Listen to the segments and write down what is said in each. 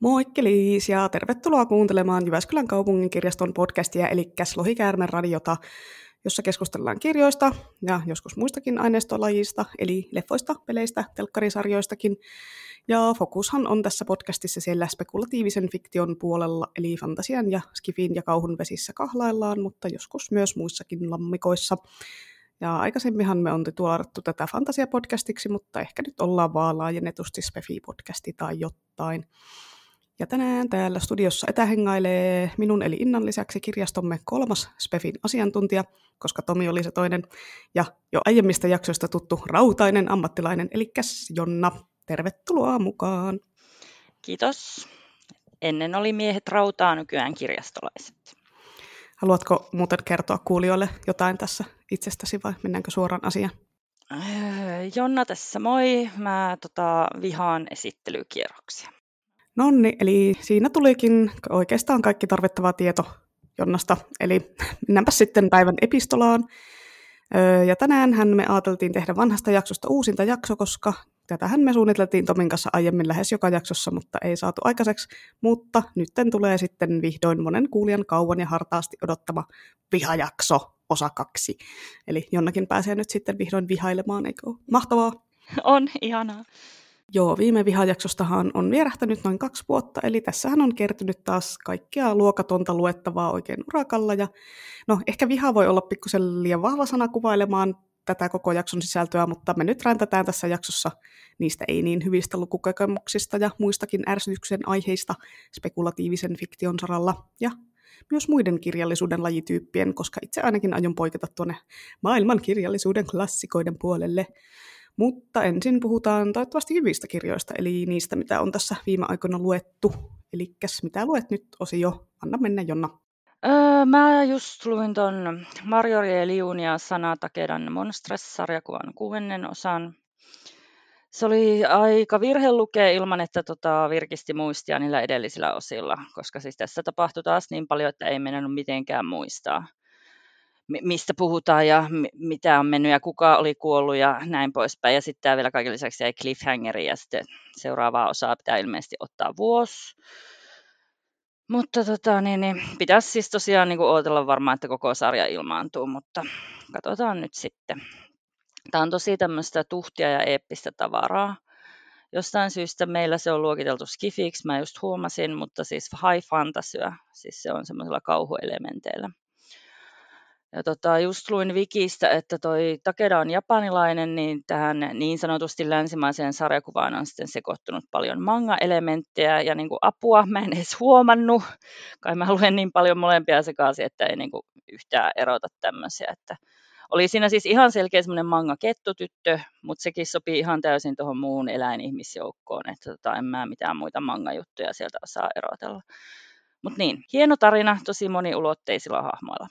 Moikkeliis ja tervetuloa kuuntelemaan Jyväskylän kaupungin kirjaston podcastia eli Lohikäärmen radiota, jossa keskustellaan kirjoista ja joskus muistakin aineistolajista, eli leffoista, peleistä, telkkarisarjoistakin. Ja fokushan on tässä podcastissa siellä spekulatiivisen fiktion puolella, eli fantasian ja skifin ja kauhun vesissä kahlaillaan, mutta joskus myös muissakin lammikoissa. Ja aikaisemminhan me on tituaarattu tätä fantasiapodcastiksi, mutta ehkä nyt ollaan vaan laajennetusti Spefi-podcasti tai jotain. Ja tänään täällä studiossa etähengailee minun eli Innan lisäksi kirjastomme kolmas Spefin asiantuntija, koska Tomi oli se toinen, ja jo aiemmista jaksoista tuttu rautainen ammattilainen, eli Jonna. Tervetuloa mukaan. Kiitos. Ennen oli miehet rautaa, nykyään kirjastolaiset. Haluatko muuten kertoa kuulijoille jotain tässä itsestäsi vai mennäänkö suoraan asiaan? Öö, Jonna tässä moi. Mä tota, vihaan esittelykierroksia. Nonni, eli siinä tulikin oikeastaan kaikki tarvittava tieto Jonnasta. Eli mennäänpä sitten päivän epistolaan. Ja tänään me ajateltiin tehdä vanhasta jaksosta uusinta jakso, koska tätähän me suunniteltiin Tomin kanssa aiemmin lähes joka jaksossa, mutta ei saatu aikaiseksi. Mutta nytten tulee sitten vihdoin monen kuulijan kauan ja hartaasti odottama vihajakso osa kaksi. Eli jonnakin pääsee nyt sitten vihdoin vihailemaan, eikö ole? Mahtavaa! On, ihanaa. Joo, viime vihajaksostahan on vierähtänyt noin kaksi vuotta, eli tässähän on kertynyt taas kaikkea luokatonta luettavaa oikein urakalla. Ja no, ehkä viha voi olla pikkusen liian vahva sana kuvailemaan tätä koko jakson sisältöä, mutta me nyt räntätään tässä jaksossa niistä ei niin hyvistä lukukokemuksista ja muistakin ärsytyksen aiheista spekulatiivisen fiktion saralla ja myös muiden kirjallisuuden lajityyppien, koska itse ainakin aion poiketa tuonne maailman kirjallisuuden klassikoiden puolelle. Mutta ensin puhutaan toivottavasti hyvistä kirjoista, eli niistä, mitä on tässä viime aikoina luettu. Eli mitä luet nyt, osio? Anna mennä, Jonna. Öö, mä just luin ton Marjorie Liun ja Sana Takedan Monstres-sarjakuvan kuudennen osan. Se oli aika virhe lukea ilman, että tota virkisti muistia niillä edellisillä osilla, koska siis tässä tapahtui taas niin paljon, että ei mennyt mitenkään muistaa mistä puhutaan ja mitä on mennyt ja kuka oli kuollut ja näin poispäin. Ja sitten vielä kaiken lisäksi jäi cliffhangeri ja sitten seuraavaa osaa pitää ilmeisesti ottaa vuosi. Mutta tota, niin, niin, pitäisi siis tosiaan niin kuin odotella varmaan, että koko sarja ilmaantuu, mutta katsotaan nyt sitten. Tämä on tosi tämmöistä tuhtia ja eeppistä tavaraa. Jostain syystä meillä se on luokiteltu skifiksi, mä just huomasin, mutta siis high fantasyä, siis se on semmoisella kauhuelementeillä. Ja tota, just luin Wikistä, että toi Takeda on japanilainen, niin tähän niin sanotusti länsimaiseen sarjakuvaan on sitten sekoittunut paljon manga-elementtejä ja niin kuin apua mä en edes huomannut. Kai mä luen niin paljon molempia sekaisin, että ei niin kuin yhtään erota tämmöisiä. Että oli siinä siis ihan selkeä semmoinen manga-kettutyttö, mutta sekin sopii ihan täysin tuohon muun eläinihmisjoukkoon, että tota, en mä mitään muita manga-juttuja sieltä osaa erotella. Mutta niin, hieno tarina tosi moniulotteisilla hahmoilla.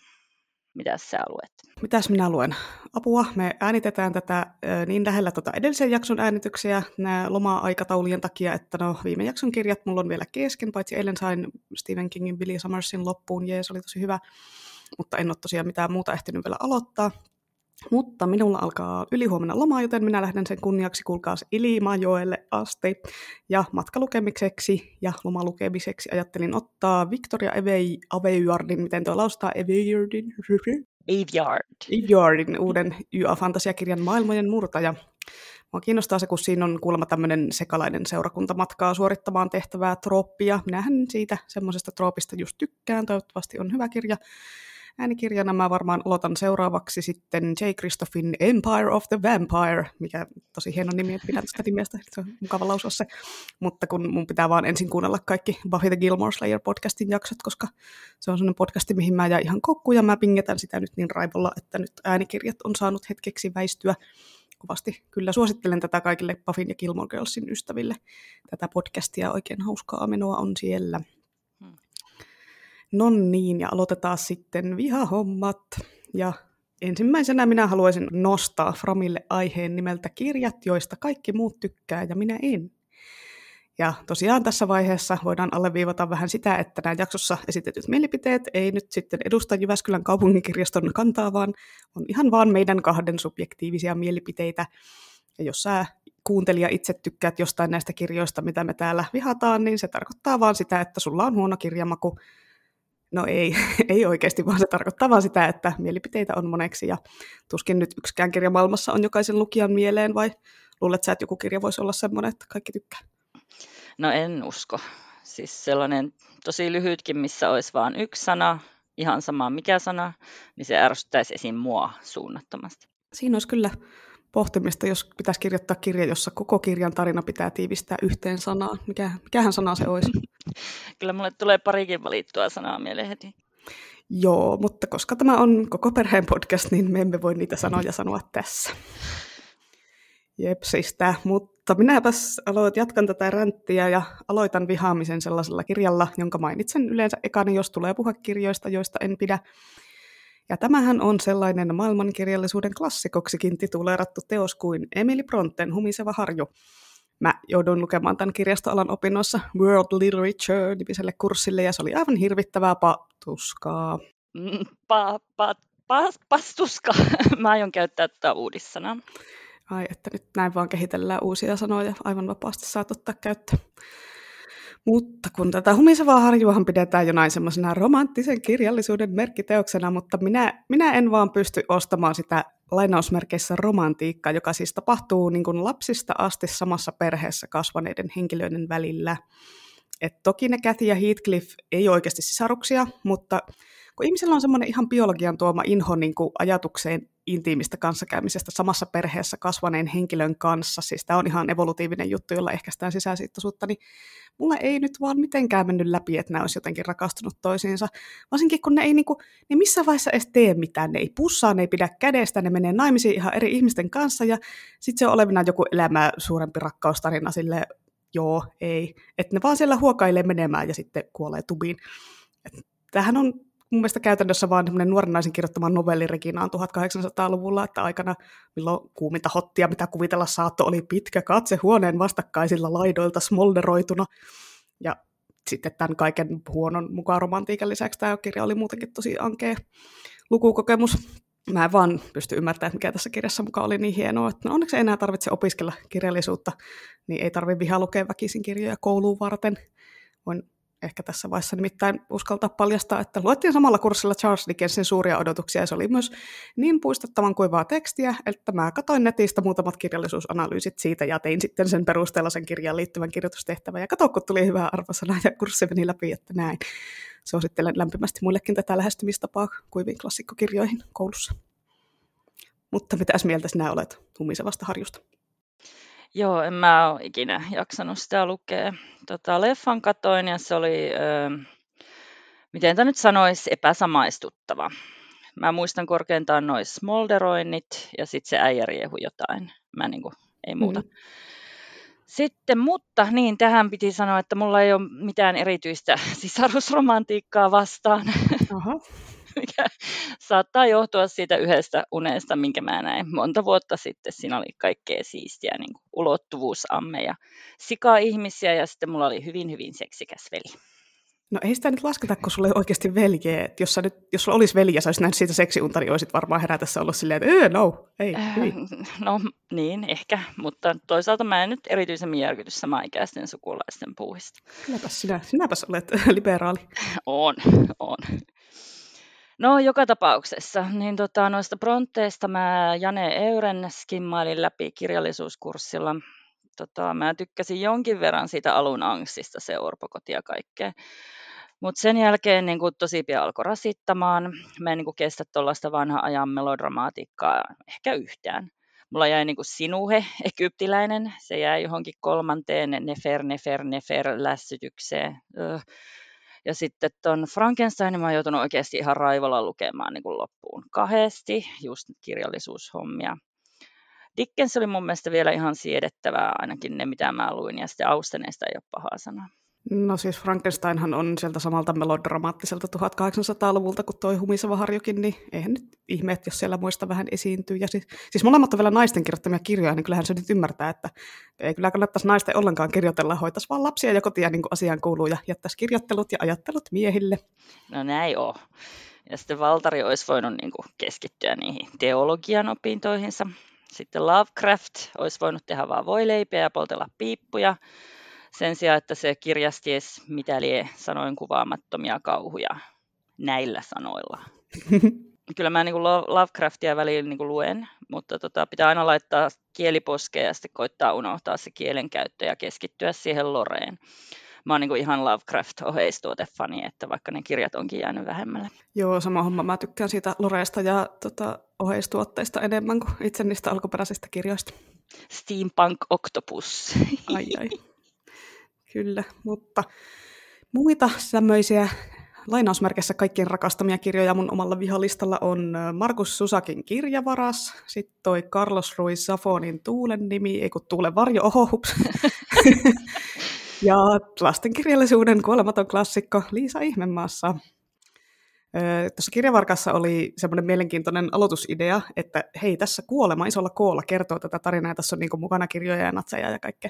Mitäs sä luet? Mitäs minä luen? Apua, me äänitetään tätä niin lähellä tota edellisen jakson äänityksiä nämä loma-aikataulujen takia, että no viime jakson kirjat mulla on vielä kesken, paitsi eilen sain Stephen Kingin Billy Summersin loppuun, jees, oli tosi hyvä, mutta en ole tosiaan mitään muuta ehtinyt vielä aloittaa. Mutta minulla alkaa ylihuomenna loma, joten minä lähden sen kunniaksi kuulkaas Ilimajoelle asti. Ja matkalukemiseksi ja lomalukemiseksi ajattelin ottaa Victoria Aveyardin, miten tuo laustaa Aveyardin? Aveyard. Aveyardin uuden YA-fantasiakirjan Maailmojen murtaja. Mua kiinnostaa se, kun siinä on kuulemma tämmöinen sekalainen seurakuntamatkaa suorittamaan tehtävää trooppia. Minähän siitä semmoisesta troopista just tykkään, toivottavasti on hyvä kirja äänikirjana mä varmaan aloitan seuraavaksi sitten J. Christophin Empire of the Vampire, mikä tosi hieno nimi, pidän tästä nimestä, se on mukava lausua se. Mutta kun mun pitää vaan ensin kuunnella kaikki Buffy the Gilmore Slayer podcastin jaksot, koska se on sellainen podcasti, mihin mä jäin ihan kokkuun ja mä pingetän sitä nyt niin raivolla, että nyt äänikirjat on saanut hetkeksi väistyä kovasti. Kyllä suosittelen tätä kaikille Buffin ja Gilmore Girlsin ystäville. Tätä podcastia oikein hauskaa menoa on siellä. No niin, ja aloitetaan sitten vihahommat. Ja ensimmäisenä minä haluaisin nostaa Framille aiheen nimeltä kirjat, joista kaikki muut tykkää ja minä en. Ja tosiaan tässä vaiheessa voidaan alleviivata vähän sitä, että nämä jaksossa esitetyt mielipiteet ei nyt sitten edusta Jyväskylän kaupunginkirjaston kantaa, vaan on ihan vaan meidän kahden subjektiivisia mielipiteitä. Ja jos sä kuuntelija itse tykkäät jostain näistä kirjoista, mitä me täällä vihataan, niin se tarkoittaa vaan sitä, että sulla on huono kirjamaku. No ei, ei oikeasti, vaan se tarkoittaa vaan sitä, että mielipiteitä on moneksi ja tuskin nyt yksikään kirja maailmassa on jokaisen lukijan mieleen vai luulet sä, että joku kirja voisi olla semmoinen, että kaikki tykkää? No en usko. Siis sellainen tosi lyhytkin, missä olisi vain yksi sana, ihan sama mikä sana, niin se ärsyttäisi esim. mua suunnattomasti. Siinä olisi kyllä pohtimista, jos pitäisi kirjoittaa kirja, jossa koko kirjan tarina pitää tiivistää yhteen sanaan. Mikä, mikähän sana se olisi? Kyllä mulle tulee parikin valittua sanaa mieleen heti. Joo, mutta koska tämä on koko perheen podcast, niin me emme voi niitä sanoja sanoa tässä. Jepsistä, mutta minäpäs aloit, jatkan tätä ränttiä ja aloitan vihaamisen sellaisella kirjalla, jonka mainitsen yleensä ekana, jos tulee puhua kirjoista, joista en pidä. Ja tämähän on sellainen maailmankirjallisuuden klassikoksikin tituleerattu teos kuin Emily Bronten Humiseva harju. Mä jouduin lukemaan tämän kirjastoalan opinnoissa World Literature-nimiselle kurssille, ja se oli aivan hirvittävää patuskaa. Mm, pa, pa, pa, pastuska. Mä aion käyttää tätä uudissana. Ai, että nyt näin vaan kehitellään uusia sanoja, aivan vapaasti saat ottaa käyttöön. Mutta kun tätä humisevaa harjuahan pidetään jonain semmoisena romanttisen kirjallisuuden merkkiteoksena, mutta minä, minä en vaan pysty ostamaan sitä lainausmerkeissä romantiikkaa, joka siis tapahtuu niin kuin lapsista asti samassa perheessä kasvaneiden henkilöiden välillä. Et toki ne Kathy ja Heathcliff ei oikeasti sisaruksia, mutta kun ihmisellä on semmoinen ihan biologian tuoma inho niin kuin ajatukseen intiimistä kanssakäymisestä samassa perheessä kasvaneen henkilön kanssa, siis tämä on ihan evolutiivinen juttu, jolla ehkäistään sisäsiittoisuutta, niin mulla ei nyt vaan mitenkään mennyt läpi, että nämä olisi jotenkin rakastunut toisiinsa. Varsinkin kun ne ei niinku, ne missään vaiheessa edes tee mitään, ne ei pussaa, ne ei pidä kädestä, ne menee naimisiin ihan eri ihmisten kanssa ja sitten se on olevina joku elämää suurempi rakkaustarina sille joo, ei. Että ne vaan siellä huokailee menemään ja sitten kuolee tubiin. tämähän on mun mielestä käytännössä vaan semmoinen nuoren naisen kirjoittama novelli Reginaan 1800-luvulla, että aikana, milloin kuuminta hottia, mitä kuvitella saatto, oli pitkä katse huoneen vastakkaisilla laidoilta smolderoituna. Ja sitten tämän kaiken huonon mukaan romantiikan lisäksi tämä kirja oli muutenkin tosi ankea lukukokemus. Mä en vaan pysty ymmärtämään, mikä tässä kirjassa mukaan oli niin hienoa, että no onneksi ei enää tarvitse opiskella kirjallisuutta, niin ei tarvitse vihaa lukea väkisin kirjoja kouluun varten. Voin ehkä tässä vaiheessa nimittäin uskaltaa paljastaa, että luettiin samalla kurssilla Charles Dickensin suuria odotuksia, ja se oli myös niin puistettavan kuivaa tekstiä, että mä katsoin netistä muutamat kirjallisuusanalyysit siitä, ja tein sitten sen perusteella sen kirjaan liittyvän kirjoitustehtävän, ja katso, kun tuli hyvä arvosana, ja kurssi meni läpi, että näin. Suosittelen lämpimästi muillekin tätä lähestymistapaa kuiviin klassikkokirjoihin koulussa. Mutta mitäs mieltä sinä olet humisevasta harjusta? Joo, en mä ole ikinä jaksanut sitä lukea. Tota, leffan katoin ja se oli, öö, miten tämä nyt sanoisi, epäsamaistuttava. Mä muistan korkeintaan noin smolderoinnit ja sitten se äijä riehu jotain. Mä niinku, ei muuta. Mm. Sitten, mutta niin, tähän piti sanoa, että mulla ei ole mitään erityistä sisarusromantiikkaa vastaan. Aha mikä saattaa johtua siitä yhdestä unesta, minkä mä näin monta vuotta sitten. Siinä oli kaikkea siistiä, niin kuin ulottuvuusamme ja sika-ihmisiä ja sitten mulla oli hyvin, hyvin seksikäs veli. No ei sitä nyt lasketa, kun sulla ei oikeasti veljeä. Et jos, sä nyt, jos sulla olisi veljiä, sä olisit nähnyt siitä seksiunta, niin olisit varmaan herätessä ollut silleen, että öö, no, ei, äh, ei. No niin, ehkä, mutta toisaalta mä en nyt erityisemmin järkyty samaikäisten sukulaisten puuhista. Kylläpäs sinä, sinäpäs olet liberaali. on, on. No joka tapauksessa, niin tota, noista Bronteista mä Jane Euren skimmailin läpi kirjallisuuskurssilla. Tota, mä tykkäsin jonkin verran siitä alun angstista, se orpokoti ja kaikkea. Mutta sen jälkeen niin kun tosi pian alkoi rasittamaan. Mä en niin kun kestä tuollaista vanhan ajan melodramatiikkaa ehkä yhtään. Mulla jäi niin kuin sinuhe, egyptiläinen. Se jäi johonkin kolmanteen nefer, nefer, nefer lässytykseen. Öh ja sitten tuon Frankensteinin mä oon joutunut oikeasti ihan raivolla lukemaan niin kuin loppuun kahdesti, just kirjallisuushommia. Dickens oli mun mielestä vielä ihan siedettävää, ainakin ne mitä mä luin, ja sitten Austeneista ei ole pahaa sanaa. No siis Frankensteinhan on sieltä samalta melodramaattiselta 1800-luvulta kuin toi Humiseva harjokin, niin eihän nyt ihme, että jos siellä muista vähän esiintyy. Ja siis, siis molemmat on vielä naisten kirjoittamia kirjoja, niin kyllähän se nyt ymmärtää, että ei kyllä kannattaisi naisten ollenkaan kirjoitella, hoitaisi vaan lapsia ja kotia niin kuin asiaan kuuluu ja jättäisi kirjoittelut ja ajattelut miehille. No näin on. Ja sitten Valtari olisi voinut niin kuin keskittyä niihin teologian opintoihinsa. Sitten Lovecraft olisi voinut tehdä vaan voileipiä ja poltella piippuja sen sijaan, että se kirjasti edes mitä lie sanoin kuvaamattomia kauhuja näillä sanoilla. Kyllä mä niin kuin Lovecraftia väliin niin kuin luen, mutta tota, pitää aina laittaa kieliposkeen ja sitten koittaa unohtaa se kielenkäyttö ja keskittyä siihen loreen mä oon niin kuin ihan Lovecraft-oheistuotefani, että vaikka ne kirjat onkin jäänyt vähemmälle. Joo, sama homma. Mä tykkään siitä Loreesta ja tota, oheistuotteista enemmän kuin itse niistä alkuperäisistä kirjoista. Steampunk Octopus. Ai ai. Kyllä, mutta muita tämmöisiä lainausmerkissä kaikkien rakastamia kirjoja mun omalla vihalistalla on Markus Susakin kirjavaras, sitten toi Carlos Ruiz Safonin Tuulen nimi, ei kun Tuulen varjo, oho, hups. Ja lastenkirjallisuuden kuolematon klassikko Liisa Ihmemaassa. Tuossa kirjavarkassa oli semmoinen mielenkiintoinen aloitusidea, että hei, tässä kuolema isolla koolla kertoo tätä tarinaa, ja tässä on niin mukana kirjoja ja natseja ja kaikkea.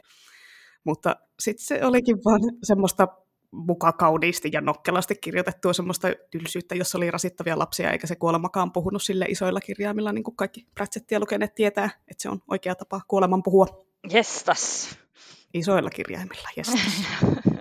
Mutta sitten se olikin vaan semmoista muka kauniisti ja nokkelasti kirjoitettua semmoista tylsyyttä, jossa oli rasittavia lapsia, eikä se kuolemakaan puhunut sille isoilla kirjaimilla, niin kuin kaikki Pratchettia lukeneet tietää, että se on oikea tapa kuoleman puhua. Jestas. Isoilla kirjaimilla, yes.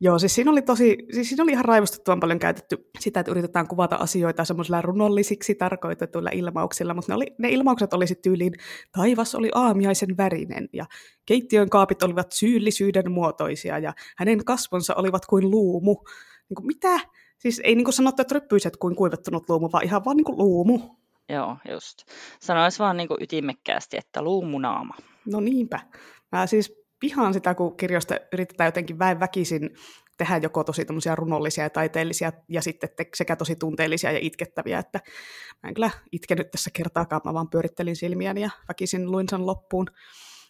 Joo, siis siinä oli tosi, siis siinä oli ihan raivostuttavan paljon käytetty sitä, että yritetään kuvata asioita semmoisilla runollisiksi tarkoitetuilla ilmauksilla, mutta ne, oli, ne ilmaukset oli sitten tyyliin, taivas oli aamiaisen värinen ja keittiön kaapit olivat syyllisyyden muotoisia ja hänen kasvonsa olivat kuin luumu. Niin kuin, mitä? Siis ei niin kuin sanottu, että ryppyiset kuin kuivettunut luumu, vaan ihan vaan niin kuin luumu. Joo, just. Sanois vaan niin kuin ytimekkäästi, että luumunaama. No niinpä. Mä siis vihaan sitä, kun kirjoista yritetään jotenkin väen väkisin tehdä joko tosi runollisia ja taiteellisia ja sitten te, sekä tosi tunteellisia ja itkettäviä, että mä en kyllä itkenyt tässä kertaakaan, mä vaan pyörittelin silmiäni ja väkisin luin sen loppuun.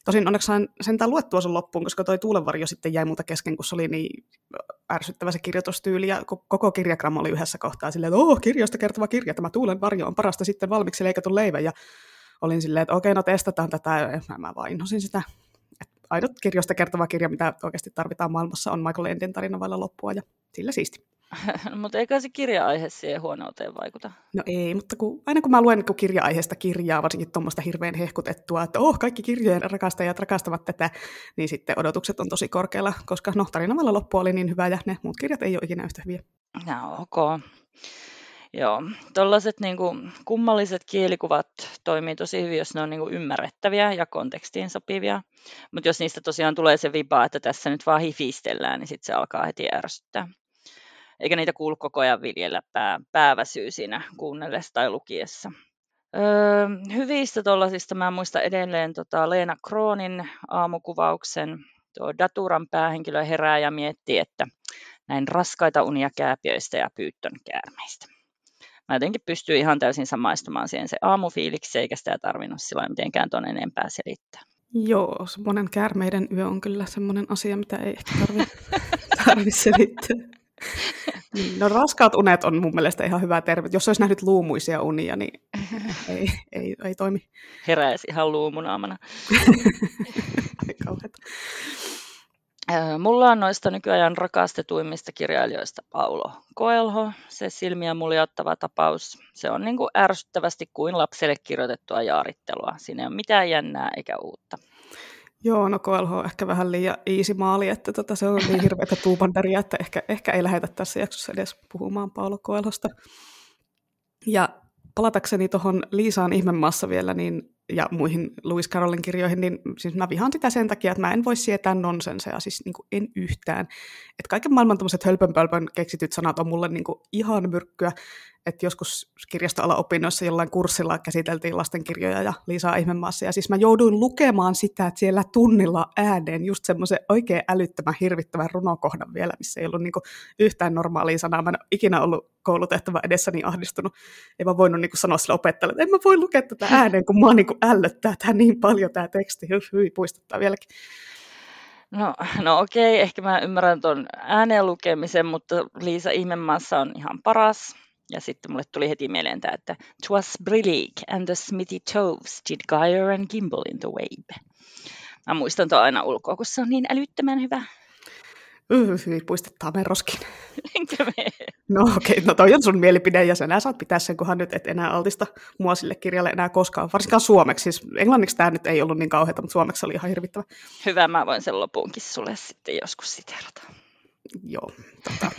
Tosin onneksi sain sentään luettua sen loppuun, koska toi tuulenvarjo sitten jäi muuta kesken, kun se oli niin ärsyttävä se kirjoitustyyli, ja koko kirjagramma oli yhdessä kohtaa silleen, että oh, kirjoista kertova kirja, tämä tuulenvarjo on parasta sitten valmiiksi leikatun leivän, ja olin silleen, että okei, no testataan tätä, ja mä, mä vaan sitä ainut kirjoista kertova kirja, mitä oikeasti tarvitaan maailmassa, on Michael Endin tarina vailla loppua, ja sillä siisti. mutta eikä se kirja-aihe siihen huonouteen vaikuta? No ei, mutta kun, aina kun mä luen kun kirja-aiheesta kirjaa, varsinkin tuommoista hirveän hehkutettua, että oh, kaikki kirjojen rakastajat rakastavat tätä, niin sitten odotukset on tosi korkealla, koska no, tarina vailla loppu oli niin hyvä, ja ne muut kirjat ei ole ikinä yhtä hyviä. No, ok. Joo, tuollaiset niin kummalliset kielikuvat toimii tosi hyvin, jos ne on niin kuin ymmärrettäviä ja kontekstiin sopivia. Mutta jos niistä tosiaan tulee se viba, että tässä nyt vaan hifistellään, niin sitten se alkaa heti ärsyttää. Eikä niitä kuulu koko ajan viljellä pää, pääväsyy siinä kuunnellessa tai lukiessa. Öö, hyvistä tuollaisista mä muistan edelleen tota Leena Kroonin aamukuvauksen. Tuo Daturan päähenkilö herää ja miettii, että näin raskaita unia kääpiöistä ja pyyttön käärmeistä mä jotenkin pystyin ihan täysin samaistumaan siihen se aamufiiliksi, eikä sitä tarvinnut sillä mitenkään tuon enempää selittää. Joo, semmoinen käärmeiden yö on kyllä semmoinen asia, mitä ei ehkä tarvitse tarvi selittää. Niin, no raskaat unet on mun mielestä ihan hyvä terve. Jos olisi nähnyt luumuisia unia, niin ei, ei, ei toimi. Heräisi ihan luumunaamana. Ai kauheata. Mulla on noista nykyajan rakastetuimmista kirjailijoista Paulo Coelho, se silmiä muljottava tapaus. Se on niin kuin ärsyttävästi kuin lapselle kirjoitettua jaarittelua. Siinä ei ole mitään jännää eikä uutta. Joo, no Coelho on ehkä vähän liian easy maali, että tota, se on niin hirveätä tuupanderia, että ehkä, ehkä ei lähetä tässä jaksossa edes puhumaan Paulo Coelhosta. Ja palatakseni tuohon Liisaan ihmemaassa vielä, niin ja muihin Louis Carrollin kirjoihin, niin siis mä vihaan sitä sen takia, että mä en voi sietää nonsenseja, siis niin kuin en yhtään. Että kaiken maailman tämmöiset hölpönpölpön keksityt sanat on mulle niin kuin ihan myrkkyä, että joskus kirjastoala opinnoissa jollain kurssilla käsiteltiin lastenkirjoja ja Liisaa ihmemaassa, ja siis mä jouduin lukemaan sitä, että siellä tunnilla ääneen just semmoisen oikein älyttömän hirvittävän runokohdan vielä, missä ei ollut niin kuin yhtään normaalia sanaa. Mä en ole ikinä ollut koulutehtävä edessä niin ahdistunut. Ei mä voinut niin kuin sanoa sille opettajalle, että en mä voi lukea tätä ääneen, kun mä niin kuin ällöttää tämä niin paljon tämä teksti. Hyi, puistuttaa vieläkin. No, no okei, ehkä mä ymmärrän tuon ääneen lukemisen, mutta Liisa Ihmemaassa on ihan paras. Ja sitten mulle tuli heti mieleen tämä, että Twas Brillig and the smithy toves did gyre and gimble in the wave. Mä muistan tuon aina ulkoa, kun se on niin älyttömän hyvä. Yh, puistettaa meroskin. No okei, okay, no toi on sun mielipide ja sä saat pitää sen, kunhan nyt et enää altista mua sille kirjalle enää koskaan, varsinkaan suomeksi. Siis englanniksi tämä nyt ei ollut niin kauheata, mutta suomeksi oli ihan hirvittävä. Hyvä, mä voin sen lopunkin sulle sitten joskus siterata. Joo, tota.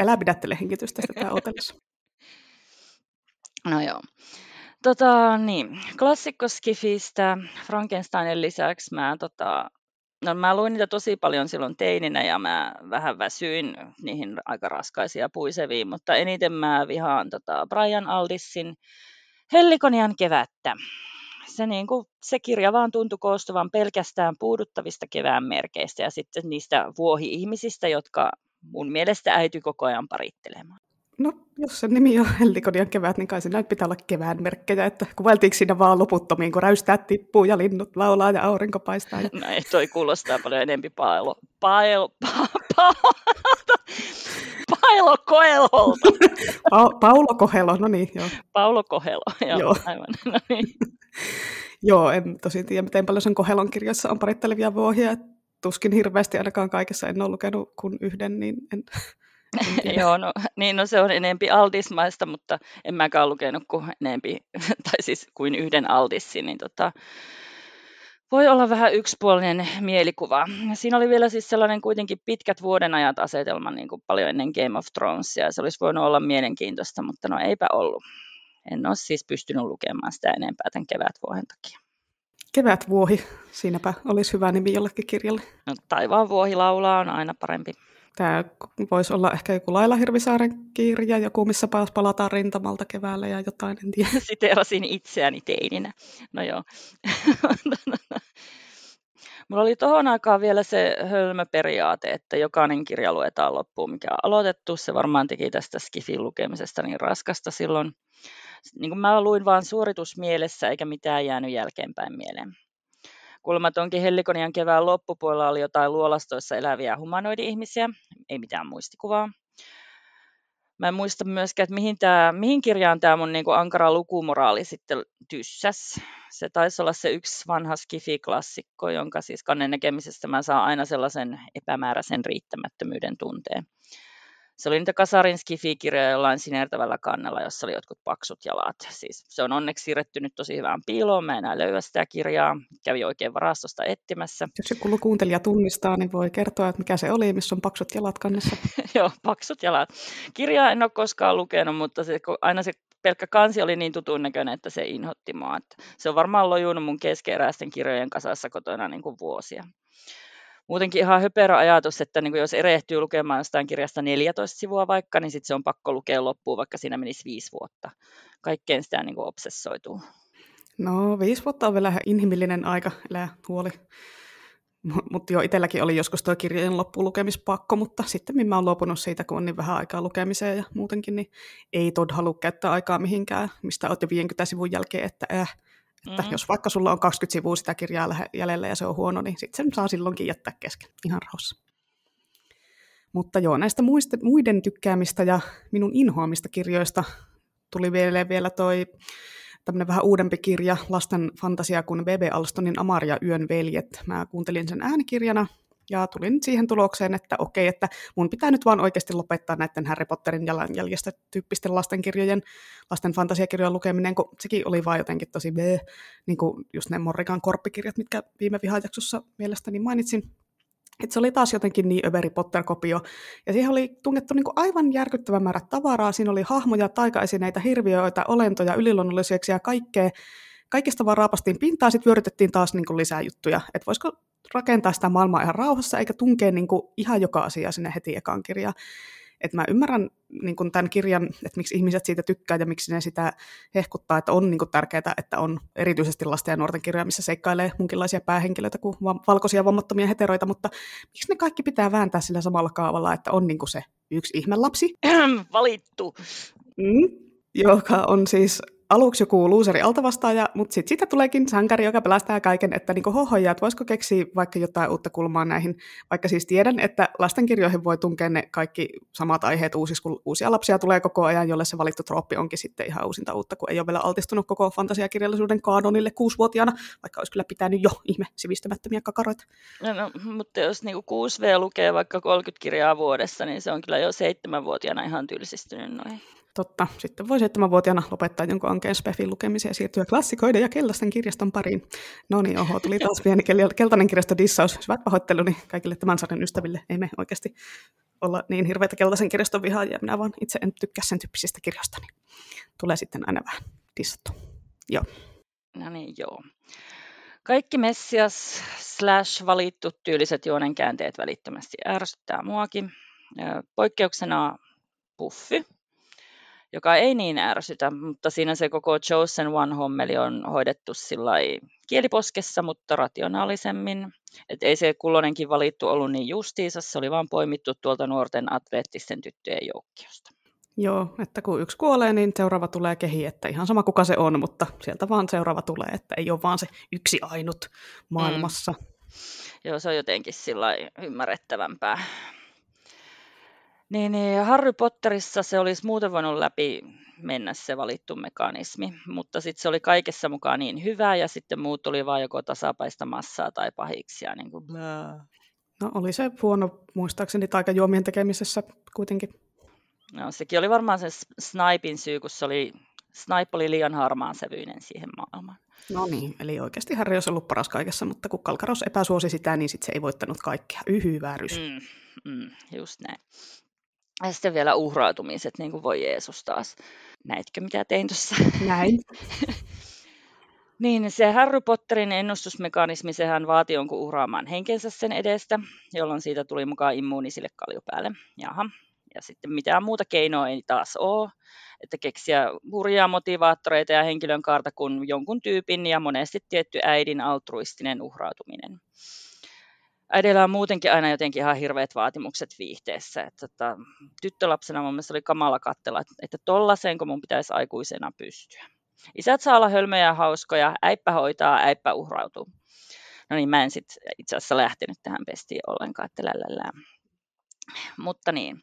Älä pidättele hengitystä sitä odotellessa. No joo. Tota, niin, klassikko Skifistä Frankensteinin lisäksi mä, tota, no, mä luin niitä tosi paljon silloin teininä ja mä vähän väsyin niihin aika raskaisia puiseviin, mutta eniten mä vihaan tota Brian Aldissin Hellikonian kevättä. Se, niin kuin, se kirja vaan tuntui koostuvan pelkästään puuduttavista kevään merkeistä ja sitten niistä vuohi-ihmisistä, jotka mun mielestä äity koko ajan parittelemaan. No, jos sen nimi on Hellikonian kevät, niin kai siinä pitää olla kevään merkkejä, että kuvailtiinko siinä vaan loputtomiin, kun räystää tippuu ja linnut laulaa ja aurinko paistaa. Ja... No ei, toi kuulostaa paljon enempi pailo, pailo, pa, pa, Pailo Koelholta. pa- Paulo Kohelo, no niin, joo. Paulo Kohelo, joo, joo. aivan, no niin. joo, en tosi tiedä, miten paljon sen Kohelon kirjassa on parittelevia vuohia, tuskin hirveästi ainakaan kaikessa en ole lukenut kuin yhden, niin en, Joo, no, niin no se on enempi aldismaista, mutta en mäkään lukenut kuin enempi, tai siis kuin yhden aldissin, niin tota, voi olla vähän yksipuolinen mielikuva. Siinä oli vielä siis sellainen kuitenkin pitkät vuodenajat asetelma niin kuin paljon ennen Game of Thronesia, se olisi voinut olla mielenkiintoista, mutta no eipä ollut. En ole siis pystynyt lukemaan sitä enempää tämän kevätvuohen takia. Kevätvuohi, siinäpä olisi hyvä nimi jollekin kirjalle. No, taivaan vuohi laulaa on aina parempi. Tämä voisi olla ehkä joku Laila Hirvisaaren kirja, joku missä palataan rintamalta keväällä ja jotain, en tiedä. Siterasin itseäni teininä. No joo. Mulla oli tuohon aikaan vielä se hölmöperiaate, että jokainen kirja luetaan loppuun, mikä on aloitettu. Se varmaan teki tästä Skifin lukemisesta niin raskasta silloin. Niin kuin mä luin vain suoritusmielessä eikä mitään jäänyt jälkeenpäin mieleen. Kuulemma tuonkin Hellikonian kevään loppupuolella oli jotain luolastoissa eläviä humanoidi-ihmisiä, ei mitään muistikuvaa. Mä en muista myöskään, että mihin, tää, mihin kirjaan tämä mun niinku ankara lukumoraali sitten tyssäs. Se taisi olla se yksi vanha Skifi-klassikko, jonka siis kannen näkemisestä mä saan aina sellaisen epämääräisen riittämättömyyden tunteen. Se oli niitä Kasarin skifi-kirjoja jollain sinertävällä kannella, jossa oli jotkut paksut jalat. Siis se on onneksi siirretty nyt tosi hyvään piiloon. Mä enää löyä sitä kirjaa. Kävi oikein varastosta etsimässä. Jos joku kuuntelija tunnistaa, niin voi kertoa, että mikä se oli, missä on paksut jalat kannessa. Joo, paksut jalat. Kirjaa en ole koskaan lukenut, mutta se, aina se pelkkä kansi oli niin tutun näköinen, että se inhotti mua. Että se on varmaan lojunut mun keskeeräisten kirjojen kasassa kotona niin kuin vuosia muutenkin ihan höperö ajatus, että niin kuin jos erehtyy lukemaan jostain kirjasta 14 sivua vaikka, niin sitten se on pakko lukea loppuun, vaikka siinä menisi viisi vuotta. Kaikkeen sitä niin kuin obsessoituu. No viisi vuotta on vielä ihan inhimillinen aika, elää huoli. Mutta jo itselläkin oli joskus tuo kirjojen loppulukemispakko, mutta sitten mä oon luopunut siitä, kun on niin vähän aikaa lukemiseen ja muutenkin, niin ei tod halua käyttää aikaa mihinkään, mistä oot jo 50 sivun jälkeen, että äh, että mm-hmm. jos vaikka sulla on 20 sivua sitä kirjaa jäljellä ja se on huono, niin sitten sen saa silloinkin jättää kesken ihan rauhassa. Mutta joo, näistä muiste, muiden tykkäämistä ja minun inhoamista kirjoista tuli vielä, vielä toi tämmöinen vähän uudempi kirja, lasten fantasia kuin B.B. Alstonin Amaria Yön veljet. Mä kuuntelin sen äänikirjana ja tulin siihen tulokseen, että okei, että mun pitää nyt vaan oikeasti lopettaa näiden Harry Potterin jalanjäljestä tyyppisten lastenkirjojen, lasten fantasiakirjojen lukeminen, kun sekin oli vaan jotenkin tosi bleh, niin kuin just ne Morrigan korppikirjat, mitkä viime vihajaksossa mielestäni mainitsin. Että se oli taas jotenkin niin överi Potter-kopio. Ja siihen oli tungettu niin kuin aivan järkyttävä määrä tavaraa. Siinä oli hahmoja, taikaesineitä, hirviöitä, olentoja, yliluonnollisia ja kaikkea. Kaikista vaan raapastiin pintaa, sitten vyörytettiin taas niin kuin lisää juttuja. Että voisiko rakentaa sitä maailmaa ihan rauhassa, eikä tunkea niin kuin ihan joka asia sinne heti ekaan kirjaan. Et mä ymmärrän niin kuin tämän kirjan, että miksi ihmiset siitä tykkää ja miksi ne sitä hehkuttaa, että on niin kuin tärkeää, että on erityisesti lasten ja nuorten kirjoja, missä seikkailee munkinlaisia päähenkilöitä kuin valkoisia vammattomia heteroita, mutta miksi ne kaikki pitää vääntää sillä samalla kaavalla, että on niin kuin se yksi ihmelapsi? Valittu. Mm, joka on siis aluksi joku luuseri altavastaaja, mutta sitten siitä tuleekin sankari, joka pelastaa kaiken, että niin hohoja, että voisiko keksiä vaikka jotain uutta kulmaa näihin, vaikka siis tiedän, että lastenkirjoihin voi tunkea ne kaikki samat aiheet uusiksi, kun uusia lapsia tulee koko ajan, jolle se valittu trooppi onkin sitten ihan uusinta uutta, kun ei ole vielä altistunut koko fantasiakirjallisuuden kaadonille kuusivuotiaana, vaikka olisi kyllä pitänyt jo ihme sivistämättömiä kakaroita. No, no, mutta jos niin 6V lukee vaikka 30 kirjaa vuodessa, niin se on kyllä jo seitsemänvuotiaana ihan tylsistynyt noin. Totta. Sitten voi seitsemänvuotiaana lopettaa jonkun ankeen spefin lukemisen ja siirtyä klassikoiden ja keltaisten kirjaston pariin. No niin, oho, tuli taas pieni keltainen kirjasto dissaus. Hyvät pahoitteluni kaikille tämän sarjan ystäville. Ei me oikeasti olla niin hirveitä keltaisen kirjaston vihaajia. Minä vaan itse en tykkää sen tyyppisistä kirjoista, niin tulee sitten aina vähän dissattu. Joo. No niin, joo. Kaikki Messias slash valittu tyyliset juonen käänteet välittömästi ärsyttää muakin. Poikkeuksena Puffy, joka ei niin ärsytä, mutta siinä se koko Chosen One-hommeli on hoidettu kieliposkessa, mutta rationaalisemmin. Et ei se kulloinenkin valittu ollut niin justiinsa, se oli vaan poimittu tuolta nuorten atleettisten tyttöjen joukkiosta. Joo, että kun yksi kuolee, niin seuraava tulee kehi, että ihan sama kuka se on, mutta sieltä vaan seuraava tulee, että ei ole vaan se yksi ainut maailmassa. Mm. Joo, se on jotenkin sillä ymmärrettävämpää. Niin, niin Harry Potterissa se olisi muuten voinut läpi mennä se valittu mekanismi, mutta sitten se oli kaikessa mukaan niin hyvä ja sitten muut oli vain joko tasapaista massaa tai pahiksia. Niin kuin No oli se huono muistaakseni taikajuomien tekemisessä kuitenkin. No sekin oli varmaan se Snipein syy, kun se oli, Snipe oli liian harmaan sävyinen siihen maailmaan. No niin, eli oikeasti Harry olisi ollut paras kaikessa, mutta kun Kalkaros epäsuosi sitä, niin sitten se ei voittanut kaikkea. Yhy väärys. Mm, mm, just näin. Ja sitten vielä uhrautumiset, niin kuin voi Jeesus taas. Näitkö, mitä tein tuossa? Näin. niin, se Harry Potterin ennustusmekanismi, sehän vaati jonkun uhraamaan henkensä sen edestä, jolloin siitä tuli mukaan immuuni sille kaljupäälle. Jaha. Ja sitten mitään muuta keinoa ei taas ole, että keksiä hurjaa motivaattoreita ja henkilön kaarta kuin jonkun tyypin ja monesti tietty äidin altruistinen uhrautuminen äidillä on muutenkin aina jotenkin ihan hirveät vaatimukset viihteessä. Että, että, tyttölapsena mun mielestä oli kamala kattella, että, että kun mun pitäisi aikuisena pystyä. Isät saa olla hölmöjä ja hauskoja, äippä hoitaa, äippä uhrautuu. No niin, mä en sitten itse asiassa lähtenyt tähän pestiin ollenkaan, että lällällään. Mutta niin,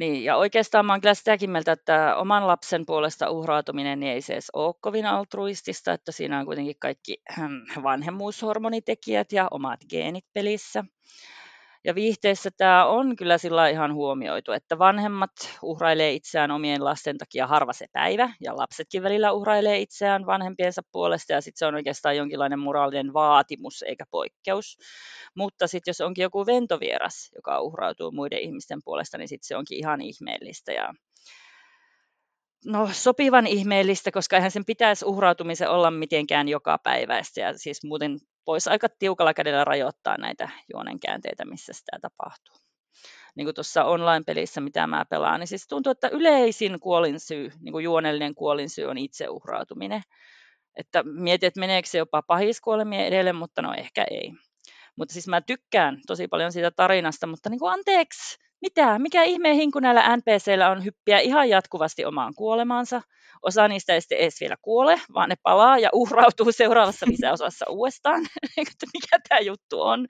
niin, ja oikeastaan mä oon kyllä sitäkin mieltä, että oman lapsen puolesta uhrautuminen niin ei se edes ole kovin altruistista, että siinä on kuitenkin kaikki vanhemmuushormonitekijät ja omat geenit pelissä. Ja viihteessä tämä on kyllä sillä ihan huomioitu, että vanhemmat uhrailee itseään omien lasten takia harva se päivä, ja lapsetkin välillä uhrailee itseään vanhempiensa puolesta, ja sitten se on oikeastaan jonkinlainen moraalinen vaatimus eikä poikkeus. Mutta sitten jos onkin joku ventovieras, joka uhrautuu muiden ihmisten puolesta, niin sitten se onkin ihan ihmeellistä. Ja no, sopivan ihmeellistä, koska eihän sen pitäisi uhrautumisen olla mitenkään joka päiväistä. Ja siis muuten voisi aika tiukalla kädellä rajoittaa näitä juonenkäänteitä, missä sitä tapahtuu. Niin kuin tuossa online-pelissä, mitä mä pelaan, niin siis tuntuu, että yleisin kuolinsyy, niin kuin juonellinen kuolinsyy on itseuhrautuminen. Että mietin, että meneekö se jopa pahiskuolemien edelle, mutta no ehkä ei. Mutta siis mä tykkään tosi paljon siitä tarinasta, mutta niin kuin anteeksi, mitä, mikä ihmeen hinku näillä NPCillä on hyppiä ihan jatkuvasti omaan kuolemaansa. Osa niistä ei sitten edes vielä kuole, vaan ne palaa ja uhrautuu seuraavassa lisäosassa uudestaan. mikä tämä juttu on?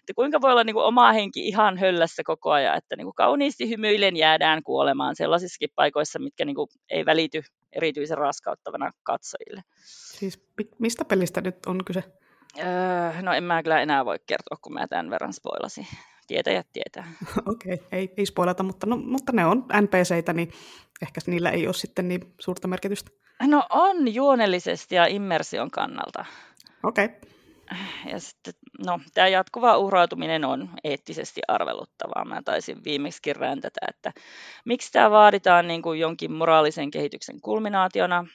Että kuinka voi olla niin kuin oma henki ihan höllässä koko ajan, että niin kuin kauniisti hymyillen jäädään kuolemaan sellaisissakin paikoissa, mitkä niin kuin ei välity erityisen raskauttavana katsojille. Siis mistä pelistä nyt on kyse? Öö, no en mä kyllä enää voi kertoa, kun mä tämän verran spoilasin. Tietäjät tietää. Okei, okay. ei, ei spoilata, mutta, no, mutta ne on NPCitä, niin ehkä niillä ei ole sitten niin suurta merkitystä. No on juonellisesti ja immersion kannalta. Okei. Okay. Ja sitten, no, tämä jatkuva uhrautuminen on eettisesti arveluttavaa. Mä taisin viimeksi räntätä, että miksi tämä vaaditaan niin kuin jonkin moraalisen kehityksen kulminaationa,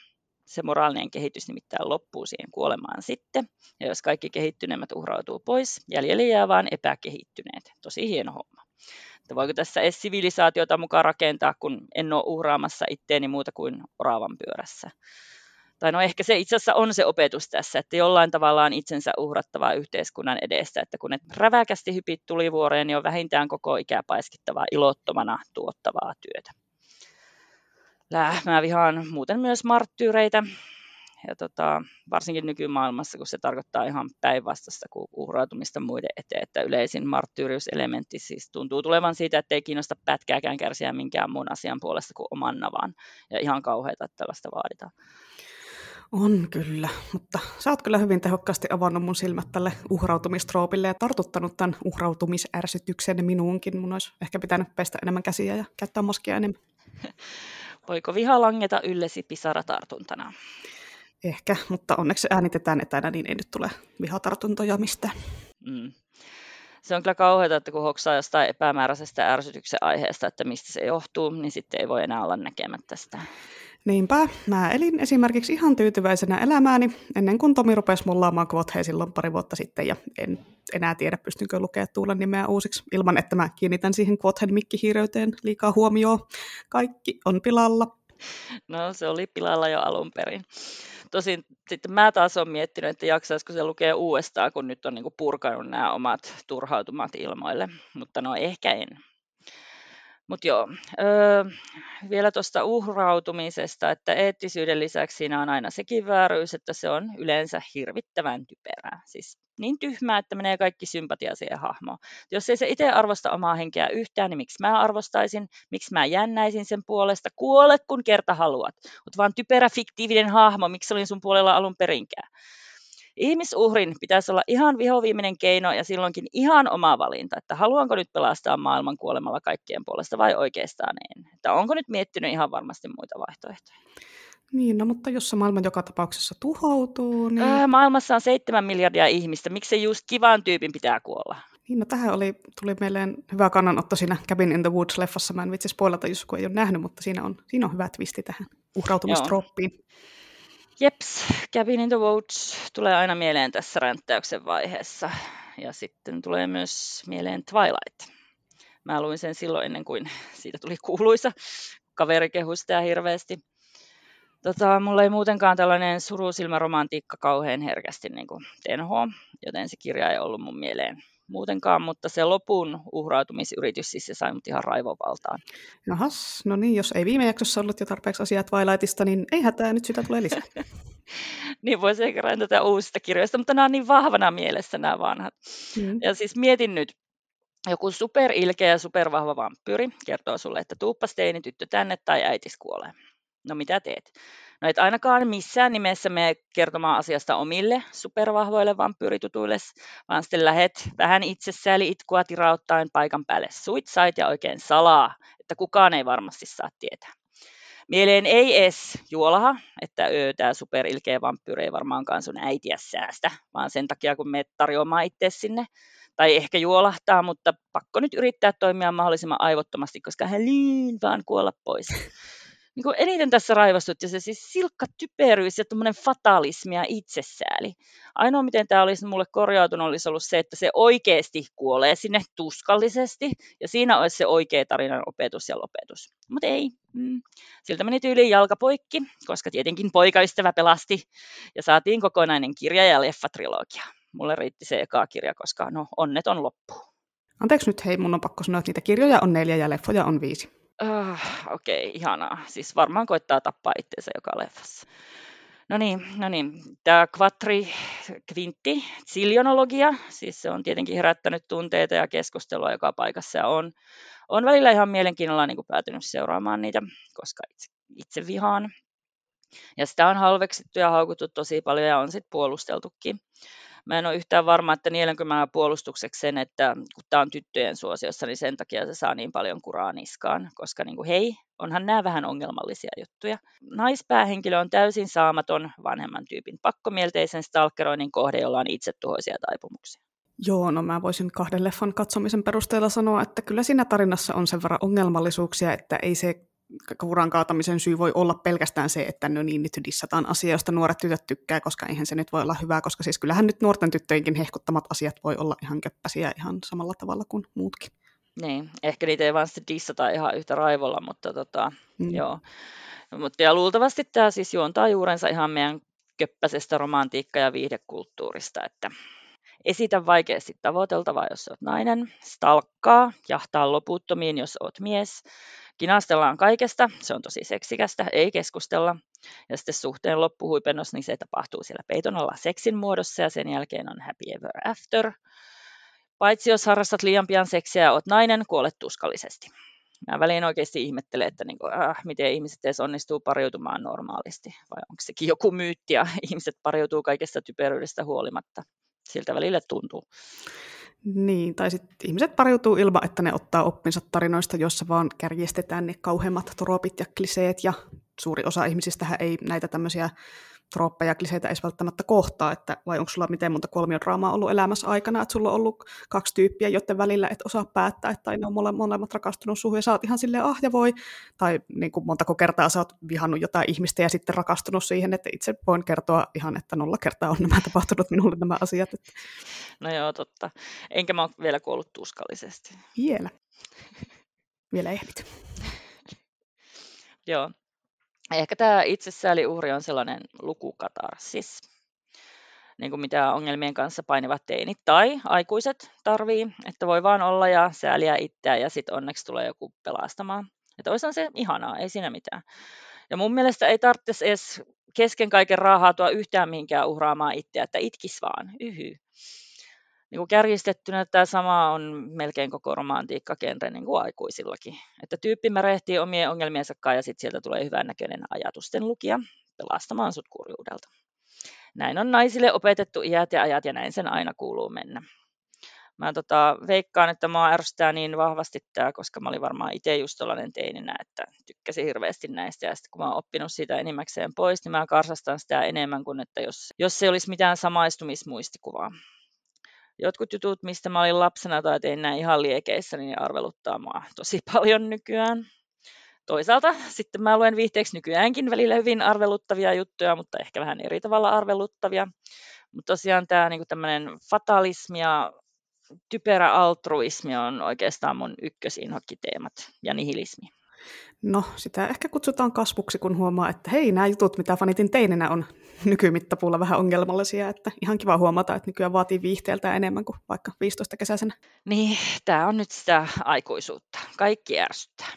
se moraalinen kehitys nimittäin loppuu siihen kuolemaan sitten. Ja jos kaikki kehittyneemmät uhrautuu pois, jäljelle jää vain epäkehittyneet. Tosi hieno homma. Että voiko tässä edes sivilisaatiota mukaan rakentaa, kun en ole uhraamassa itteeni muuta kuin oravan pyörässä. Tai no ehkä se itse asiassa on se opetus tässä, että jollain tavalla on itsensä uhrattavaa yhteiskunnan edestä, että kun et räväkästi hypit tulivuoreen, niin on vähintään koko ikää paiskittavaa ilottomana tuottavaa työtä. Mä vihaan muuten myös marttyyreitä, ja tota, varsinkin nykymaailmassa, kun se tarkoittaa ihan päinvastaista kuin uhrautumista muiden eteen, että yleisin marttyyriuselementti siis tuntuu tulevan siitä, että ei kiinnosta pätkääkään kärsiä minkään muun asian puolesta kuin oman navan. Ja ihan kauheita, että tällaista vaaditaan. On kyllä, mutta sä oot kyllä hyvin tehokkaasti avannut mun silmät tälle uhrautumistroopille ja tartuttanut tämän uhrautumisärsytyksen minuunkin. Mun olisi ehkä pitänyt pestä enemmän käsiä ja käyttää maskia enemmän. Voiko viha langeta yllesi pisaratartuntana? Ehkä, mutta onneksi äänitetään etänä, niin ei nyt tule vihatartuntoja mistään. Mm. Se on kyllä kauheata, että kun hoksaa jostain epämääräisestä ärsytyksen aiheesta, että mistä se johtuu, niin sitten ei voi enää olla näkemättä sitä. Niinpä, mä elin esimerkiksi ihan tyytyväisenä elämääni ennen kuin Tomi rupesi mullaamaan Quotheen silloin pari vuotta sitten ja en enää tiedä pystynkö lukea Tuulen nimeä uusiksi ilman, että mä kiinnitän siihen Quothen mikkihiireyteen liikaa huomioon. Kaikki on pilalla. No se oli pilalla jo alun perin. Tosin sitten mä taas olen miettinyt, että jaksaisiko se lukea uudestaan, kun nyt on niin purkanut nämä omat turhautumat ilmoille, mutta no ehkä en. Mutta joo, öö, vielä tuosta uhrautumisesta, että eettisyyden lisäksi siinä on aina sekin vääryys, että se on yleensä hirvittävän typerää. Siis niin tyhmää, että menee kaikki sympatia siihen hahmoon. Jos ei se itse arvosta omaa henkeä yhtään, niin miksi mä arvostaisin, miksi mä jännäisin sen puolesta, kuole kun kerta haluat. Mutta vaan typerä fiktiivinen hahmo, miksi olin sun puolella alun perinkään. Ihmisuhrin pitäisi olla ihan vihoviimeinen keino ja silloinkin ihan oma valinta, että haluanko nyt pelastaa maailman kuolemalla kaikkien puolesta vai oikeastaan en. Että onko nyt miettinyt ihan varmasti muita vaihtoehtoja. Niin, no mutta jos se maailma joka tapauksessa tuhoutuu, niin... Öö, maailmassa on seitsemän miljardia ihmistä. Miksi se just kivan tyypin pitää kuolla? Niin, no tähän oli, tuli mieleen hyvä kannanotto siinä Cabin in the Woods-leffassa. Mä en vitsi spoilata, jos kun ei ole nähnyt, mutta siinä on, siinä on hyvä twisti tähän uhrautumistroppiin. Jeps, Cabin in the Woods tulee aina mieleen tässä ränttäyksen vaiheessa. Ja sitten tulee myös mieleen Twilight. Mä luin sen silloin ennen kuin siitä tuli kuuluisa. Kaveri kehui sitä hirveästi. Tota, mulla ei muutenkaan tällainen surusilmäromantiikka kauhean herkästi niin kuin tenho, joten se kirja ei ollut mun mieleen muutenkaan, mutta se lopun uhrautumisyritys siis se sai mut ihan raivovaltaan. Jahas, no niin, jos ei viime jaksossa ollut jo tarpeeksi asiaa Twilightista, niin ei hätää, nyt sitä tulee lisää. niin voisi ehkä tätä uusista kirjoista, mutta nämä on niin vahvana mielessä nämä vanhat. Mm. Ja siis mietin nyt, joku superilkeä ja supervahva vampyyri kertoo sulle, että tuuppas teini tyttö tänne tai äitis kuolee. No mitä teet? No et ainakaan missään nimessä me kertomaan asiasta omille supervahvoille vampyyritutuille, vaan sitten lähet vähän itsessäli itkua tirauttaen paikan päälle suitsait ja oikein salaa, että kukaan ei varmasti saa tietää. Mieleen ei edes juolaha, että öö, tämä superilkeä vampyyri ei varmaankaan sun äitiä säästä, vaan sen takia kun me tarjoamaan itse sinne. Tai ehkä juolahtaa, mutta pakko nyt yrittää toimia mahdollisimman aivottomasti, koska hän liin vaan kuolla pois niin kuin eniten tässä raivostutti se siis silkka typeryys ja tuommoinen fatalismi ja itsesääli. Ainoa, miten tämä olisi mulle korjautunut, olisi ollut se, että se oikeasti kuolee sinne tuskallisesti, ja siinä olisi se oikea tarinan opetus ja lopetus. Mutta ei. Mm. Siltä meni tyyliin jalka poikki, koska tietenkin poikaystävä pelasti, ja saatiin kokonainen kirja ja leffatrilogia. Mulle riitti se eka kirja, koska no, onneton loppu. Anteeksi nyt, hei, mun on pakko sanoa, että niitä kirjoja on neljä ja leffoja on viisi. Uh, Okei, okay, ihanaa. Siis varmaan koittaa tappaa itseensä joka leffassa. No niin, no niin. Tämä Quattri Quinti, siljonologia, siis se on tietenkin herättänyt tunteita ja keskustelua joka paikassa ja on, on välillä ihan mielenkiinnolla niin kuin päätynyt seuraamaan niitä, koska itse, itse vihaan. Ja sitä on halveksittu ja haukuttu tosi paljon ja on sitten puolusteltukin. Mä en ole yhtään varma, että nielenkö mä puolustukseksi sen, että kun tämä on tyttöjen suosiossa, niin sen takia se saa niin paljon kuraa niskaan, koska niin kuin, hei, onhan nämä vähän ongelmallisia juttuja. Naispäähenkilö on täysin saamaton vanhemman tyypin pakkomielteisen stalkeroinnin kohde, jolla on itsetuhoisia taipumuksia. Joo, no mä voisin kahden leffan katsomisen perusteella sanoa, että kyllä siinä tarinassa on sen verran ongelmallisuuksia, että ei se kuran kaatamisen syy voi olla pelkästään se, että no niin, nyt dissataan asia, josta nuoret tytöt tykkää, koska eihän se nyt voi olla hyvää, koska siis kyllähän nyt nuorten tyttöjenkin hehkuttamat asiat voi olla ihan köppäsiä ihan samalla tavalla kuin muutkin. Niin, ehkä niitä ei vaan sitten dissata ihan yhtä raivolla, mutta tota, mm. joo. Mutta ja luultavasti tämä siis juontaa juurensa ihan meidän köppäisestä romantiikka- ja viihdekulttuurista, että Esitä vaikeasti tavoiteltavaa, jos olet nainen. Stalkkaa, jahtaa loputtomiin, jos olet mies. Kinastellaan kaikesta, se on tosi seksikästä, ei keskustella. Ja sitten suhteen loppuhuipennus, niin se tapahtuu siellä peiton alla seksin muodossa ja sen jälkeen on happy ever after. Paitsi jos harrastat liian pian seksiä ja oot nainen, kuolet tuskallisesti. Mä väliin oikeasti ihmettelen, että niin kuin, äh, miten ihmiset edes onnistuu pariutumaan normaalisti. Vai onko sekin joku myytti ja ihmiset pariutuu kaikesta typeryydestä huolimatta. Siltä välillä tuntuu. Niin, tai sitten ihmiset pariutuu ilman, että ne ottaa oppinsa tarinoista, joissa vaan kärjestetään ne kauheimmat tropit ja kliseet, ja suuri osa ihmisistä ei näitä tämmöisiä trooppeja, kliseitä edes välttämättä kohtaa, että vai onko sulla miten monta kolmiodraamaa ollut elämässä aikana, että sulla on ollut kaksi tyyppiä, joiden välillä et osaa päättää, että ne on mole, molemmat rakastunut suhun ja sä oot ihan silleen ah ja voi, tai niin kuin montako kertaa sä oot vihannut jotain ihmistä ja sitten rakastunut siihen, että itse voin kertoa ihan, että nolla kertaa on nämä tapahtunut minulle nämä asiat. Että... No joo, totta. Enkä mä ole vielä kuollut tuskallisesti. Vielä. Vielä ehdit. Joo, Ehkä tämä itsesääliuhri on sellainen lukukatarsis, niin kuin mitä ongelmien kanssa painivat teinit tai aikuiset tarvii, että voi vaan olla ja sääliä itseään ja sitten onneksi tulee joku pelastamaan. Että olisihan se ihanaa, ei siinä mitään. Ja mun mielestä ei tarvitsisi edes kesken kaiken raahautua yhtään mihinkään uhraamaan itseä, että itkis vaan, yhy niin kuin kärjistettynä tämä sama on melkein koko romantiikkagenre niin kuin aikuisillakin. Että tyyppi märehtii omien ongelmiensa kanssa ja sitten sieltä tulee hyvännäköinen ajatusten lukija pelastamaan sut kurjuudelta. Näin on naisille opetettu iät ja ajat ja näin sen aina kuuluu mennä. Mä tota, veikkaan, että mä ärsyttää niin vahvasti tämä, koska mä olin varmaan itse just tollainen teininä, että tykkäsin hirveästi näistä. Ja sitten kun mä oon oppinut siitä enimmäkseen pois, niin mä karsastan sitä enemmän kuin, että jos, jos se olisi mitään samaistumismuistikuvaa jotkut jutut, mistä mä olin lapsena tai tein näin ihan liekeissä, niin arveluttaa mua tosi paljon nykyään. Toisaalta sitten mä luen viihteeksi nykyäänkin välillä hyvin arveluttavia juttuja, mutta ehkä vähän eri tavalla arveluttavia. Mutta tosiaan tämä niinku tämmöinen fatalismi ja typerä altruismi on oikeastaan mun ykkösinhokkiteemat ja nihilismi. No, sitä ehkä kutsutaan kasvuksi, kun huomaa, että hei, nämä jutut, mitä fanitin teininä, on nykymittapuulla vähän ongelmallisia, että ihan kiva huomata, että nykyään vaatii viihteeltä enemmän kuin vaikka 15 kesäisenä. Niin, tämä on nyt sitä aikuisuutta. Kaikki ärsyttää.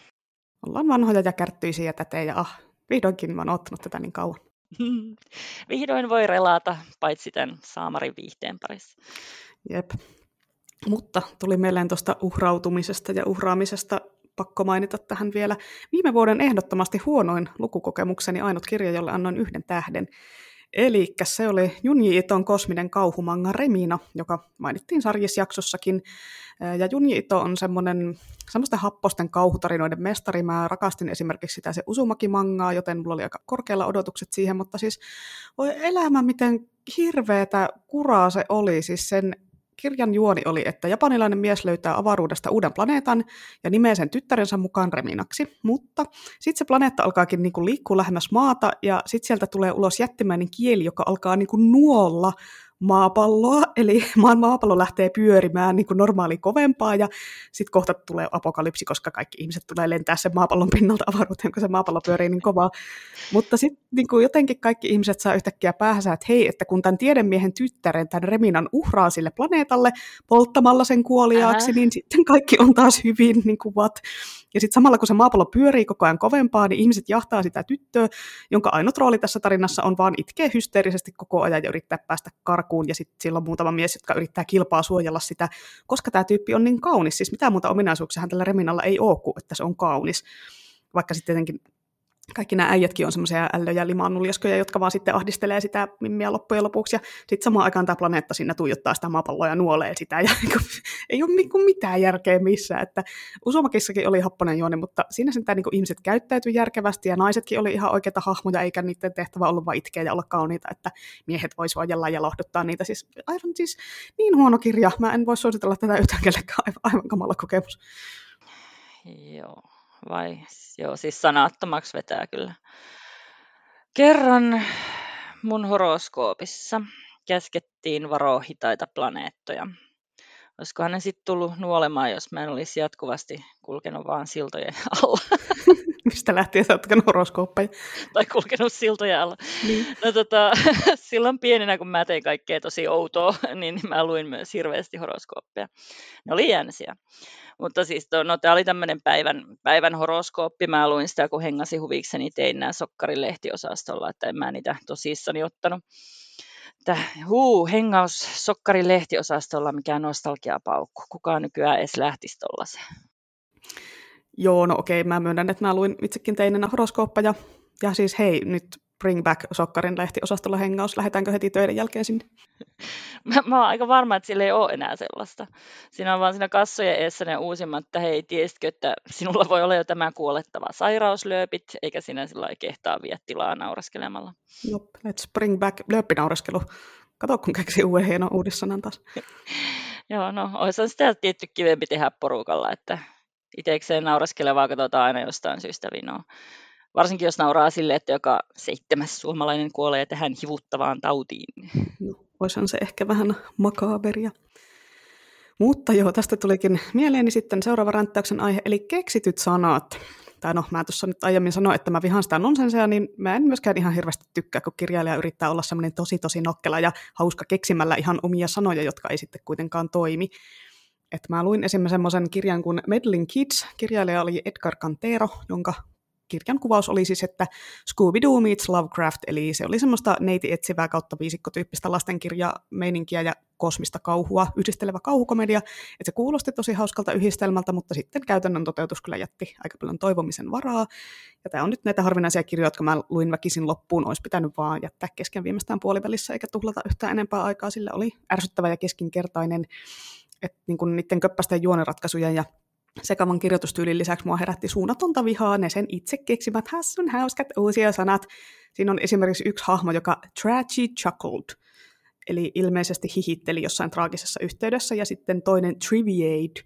Ollaan vanhoja ja kärttyisiä tätä ja ah, vihdoinkin mä oon ottanut tätä niin kauan. Vihdoin voi relata, paitsi tämän saamarin viihteen parissa. Jep. Mutta tuli mieleen tuosta uhrautumisesta ja uhraamisesta pakko mainita tähän vielä. Viime vuoden ehdottomasti huonoin lukukokemukseni ainut kirja, jolle annoin yhden tähden. Eli se oli Junji Iton kosminen kauhumanga Remina, joka mainittiin sarjisjaksossakin. Ja Junji Ito on semmoinen, semmoisten happosten kauhutarinoiden mestari. Mä rakastin esimerkiksi sitä se Usumaki-mangaa, joten mulla oli aika korkealla odotukset siihen, mutta siis voi elämä, miten hirveätä kuraa se oli. Siis sen kirjan juoni oli, että japanilainen mies löytää avaruudesta uuden planeetan ja nimeää sen tyttärensä mukaan Reminaksi, mutta sitten se planeetta alkaakin niinku liikkua lähemmäs maata ja sitten sieltä tulee ulos jättimäinen kieli, joka alkaa niinku nuolla maapalloa, eli maan maapallo lähtee pyörimään niin kuin normaali kovempaa, ja sitten kohta tulee apokalypsi, koska kaikki ihmiset tulee lentää sen maapallon pinnalta avaruuteen, kun se maapallo pyörii niin kovaa. Mutta sitten niin kuin jotenkin kaikki ihmiset saa yhtäkkiä päähänsä, että hei, että kun tämän tiedemiehen tyttären, tämän Reminan uhraa sille planeetalle polttamalla sen kuoliaaksi, Älä. niin sitten kaikki on taas hyvin, niin kuin what. Ja sitten samalla kun se maapallo pyörii koko ajan kovempaa, niin ihmiset jahtaa sitä tyttöä, jonka ainut rooli tässä tarinassa on vaan itkeä hysteerisesti koko ajan ja yrittää päästä karkuun. Ja sitten sillä on muutama mies, jotka yrittää kilpaa suojella sitä, koska tämä tyyppi on niin kaunis. Siis mitään muuta ominaisuuksia tällä Reminalla ei ole kuin, että se on kaunis. Vaikka sitten tietenkin kaikki nämä äijätkin on semmoisia ällöjä limaannuljaskoja, jotka vaan sitten ahdistelee sitä mimmiä loppujen lopuksi. Ja sitten samaan aikaan tämä planeetta siinä tuijottaa sitä maapalloa ja nuolee sitä. Ja niinku, ei ole niinku mitään järkeä missään. Että Usomakissakin oli happonen juoni, mutta siinä sen niinku ihmiset käyttäytyi järkevästi ja naisetkin oli ihan oikeita hahmoja, eikä niiden tehtävä ollut vain itkeä ja olla kauniita, että miehet voi suojella ja lohduttaa niitä. Siis aivan siis niin huono kirja. Mä en voi suositella tätä yhtään kellekään. Aivan, aivan kamala kokemus. Joo vai joo, siis sanattomaksi vetää kyllä. Kerran mun horoskoopissa käskettiin varoa hitaita planeettoja. Olisikohan ne sitten tullut nuolemaan, jos mä en olisi jatkuvasti kulkenut vaan siltojen alla. Mistä lähtien sä oot horoskooppeja? Tai kulkenut siltoja alla. Niin. No tota, silloin pienenä, kun mä tein kaikkea tosi outoa, niin, mä luin myös hirveästi horoskooppeja. Ne oli jänsiä. Mutta siis no, tämä oli tämmöinen päivän, päivän horoskooppi. Mä luin sitä, kun hengasi huvikseni, tein nämä Sokkarin lehtiosastolla, että en mä niitä tosissani ottanut. Että huu, hengaus Sokkarin lehtiosastolla, mikä nostalgiapaukku. Kukaan nykyään edes lähtisi tollaiseen. Joo, no okei, mä myönnän, että mä luin itsekin teinenä horoskooppeja. Ja siis hei, nyt Bring Back Sokkarin lehtiosastolla hengaus. Lähdetäänkö heti töiden jälkeen sinne? Mä, mä oon aika varma, että sillä ei ole enää sellaista. Siinä on vaan siinä kassojen eessä ne uusimmat, että hei, tiesitkö, että sinulla voi olla jo tämä kuolettava sairauslööpit, eikä sinä sillä kehtaa vie tilaa nauraskelemalla. Jop, let's bring back lööppinaureskelu. Kato, kun keksi uuden hienon uudissanan taas. Joo, no olisi sitä tietty kivempi tehdä porukalla, että itsekseen nauraskelevaa katsotaan aina jostain syystä vinoa. Varsinkin jos nauraa sille, että joka seitsemäs suomalainen kuolee tähän hivuttavaan tautiin. No, olisihan se ehkä vähän makaaberia. Mutta joo, tästä tulikin mieleeni sitten seuraava ränttäyksen aihe, eli keksityt sanat. Tai no, mä tuossa nyt aiemmin sanoin, että mä vihaan sitä nonsensia, niin mä en myöskään ihan hirveästi tykkää, kun kirjailija yrittää olla semmoinen tosi tosi nokkela ja hauska keksimällä ihan omia sanoja, jotka ei sitten kuitenkaan toimi. Et mä luin esimerkiksi semmoisen kirjan kuin Meddling Kids. Kirjailija oli Edgar Cantero, jonka kirjan kuvaus oli siis, että Scooby-Doo meets Lovecraft, eli se oli semmoista neiti etsivää kautta viisikkotyyppistä lastenkirjameininkiä ja kosmista kauhua, yhdistelevä kauhukomedia, että se kuulosti tosi hauskalta yhdistelmältä, mutta sitten käytännön toteutus kyllä jätti aika paljon toivomisen varaa. Ja tämä on nyt näitä harvinaisia kirjoja, jotka mä luin väkisin loppuun, olisi pitänyt vaan jättää kesken viimeistään puolivälissä eikä tuhlata yhtään enempää aikaa, sillä oli ärsyttävä ja keskinkertainen, että niin niiden köppästen juoneratkaisuja ja sekavan kirjoitustyylin lisäksi mua herätti suunnatonta vihaa ne sen itse keksimät hassun hauskat uusia sanat. Siinä on esimerkiksi yksi hahmo, joka tragedy chuckled, eli ilmeisesti hihitteli jossain traagisessa yhteydessä, ja sitten toinen triviate,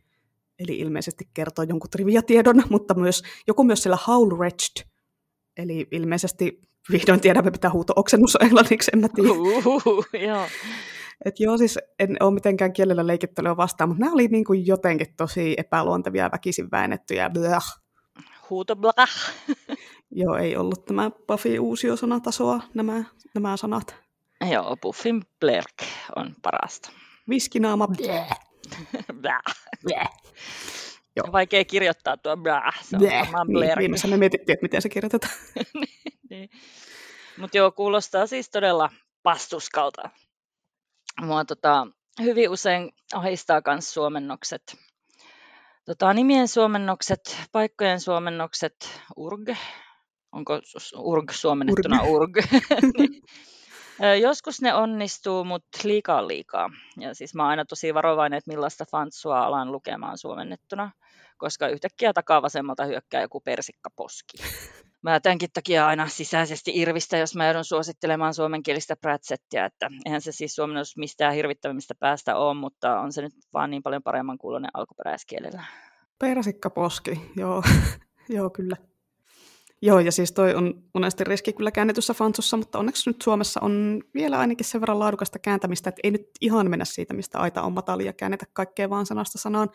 eli ilmeisesti kertoo jonkun triviatiedon, mutta myös, joku myös siellä howl wretched, eli ilmeisesti vihdoin tiedämme, mitä huuto-oksennus on englanniksi, en mä tiedä. Uhuhu, joo. Et joo, siis en ole mitenkään kielellä leikittelyä vastaan, mutta nämä oli niin kuin jotenkin tosi epäluontevia, väkisin väännettyjä. Blah. Huuto blah. joo, ei ollut tämä Buffy uusiosanatasoa, nämä, nämä sanat. Joo, Buffin Blerk on parasta. Viskinaama. Blah. blah. blah. Joo. Vaikea kirjoittaa tuo blah. Se on. Niin, viimeisessä me mietittiin, että miten se kirjoitetaan. niin. Mutta joo, kuulostaa siis todella pastuskalta mua tota, hyvin usein ahistaa myös suomennokset. Tota, nimien suomennokset, paikkojen suomennokset, urg. Onko urg suomennettuna urg? urg. niin. Joskus ne onnistuu, mutta liikaa liikaa. Ja siis mä oon aina tosi varovainen, että millaista fantsua alan lukemaan suomennettuna, koska yhtäkkiä takaa vasemmalta hyökkää joku persikkaposki mä tämänkin takia aina sisäisesti irvistä, jos mä joudun suosittelemaan suomenkielistä pratsettia, että eihän se siis suomennos mistään hirvittävimmistä päästä ole, mutta on se nyt vaan niin paljon paremman kuulonen alkuperäiskielellä. Persikkaposki, joo, joo kyllä. Joo, ja siis toi on monesti riski kyllä käännetyssä fansossa, mutta onneksi nyt Suomessa on vielä ainakin sen verran laadukasta kääntämistä, että ei nyt ihan mennä siitä, mistä aita on matali ja käännetä kaikkea vaan sanasta sanaan.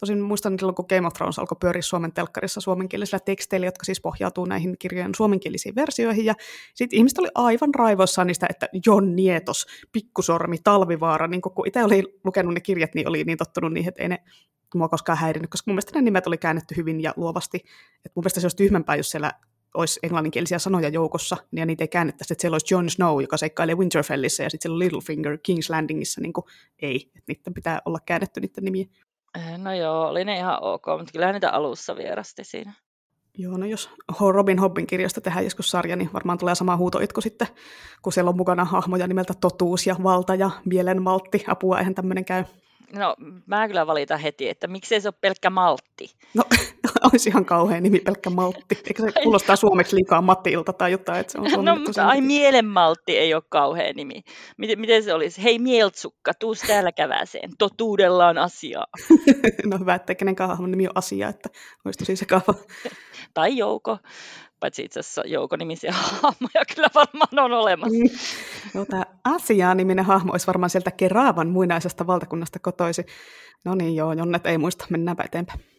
Tosin muistan silloin, kun Game of Thrones alkoi pyöriä Suomen telkkarissa suomenkielisillä teksteillä, jotka siis pohjautuu näihin kirjojen suomenkielisiin versioihin. Ja sitten ihmiset oli aivan raivoissaan niistä, että Jon Nietos, Pikkusormi, Talvivaara, niin kun itse oli lukenut ne kirjat, niin oli niin tottunut niihin, että ei ne mua koskaan häirinyt, koska mun mielestä ne nimet oli käännetty hyvin ja luovasti. Et mun mielestä se olisi tyhmempää, jos siellä olisi englanninkielisiä sanoja joukossa, niin ja niitä ei käännettäisi, että siellä olisi Jon Snow, joka seikkailee Winterfellissä, ja sitten siellä on Littlefinger King's Landingissa, niin kuin, ei, että niiden pitää olla käännetty niiden nimiä. Eh, no joo, oli ne ihan ok, mutta kyllä niitä alussa vierasti siinä. Joo, no jos Robin Hobbin kirjasta tehdään joskus sarja, niin varmaan tulee sama huutoitko sitten, kun siellä on mukana hahmoja nimeltä Totuus ja Valta ja Mielenmaltti. Apua, eihän tämmöinen käy. No, mä kyllä valitan heti, että miksei se ole pelkkä maltti. No, olisi ihan kauhean nimi, pelkkä maltti. Eikö se kuulostaa suomeksi liikaa Matti-ilta tai jotain, että se on No, mutta ai mielenmaltti ei ole kauhean nimi. Miten, miten se olisi? Hei mieltsukka, tuus täällä käväseen. Totuudella on asiaa. no hyvä, että kenenkään hahmon nimi on asia, että olisi tosi sekava. tai Jouko paitsi itse asiassa joukonimisiä hahmoja kyllä varmaan on olemassa. Mm. Joo, tämä Asia-niminen hahmo olisi varmaan sieltä Keraavan muinaisesta valtakunnasta kotoisi. No niin, joo, Jonnet ei muista, mennäänpä eteenpäin.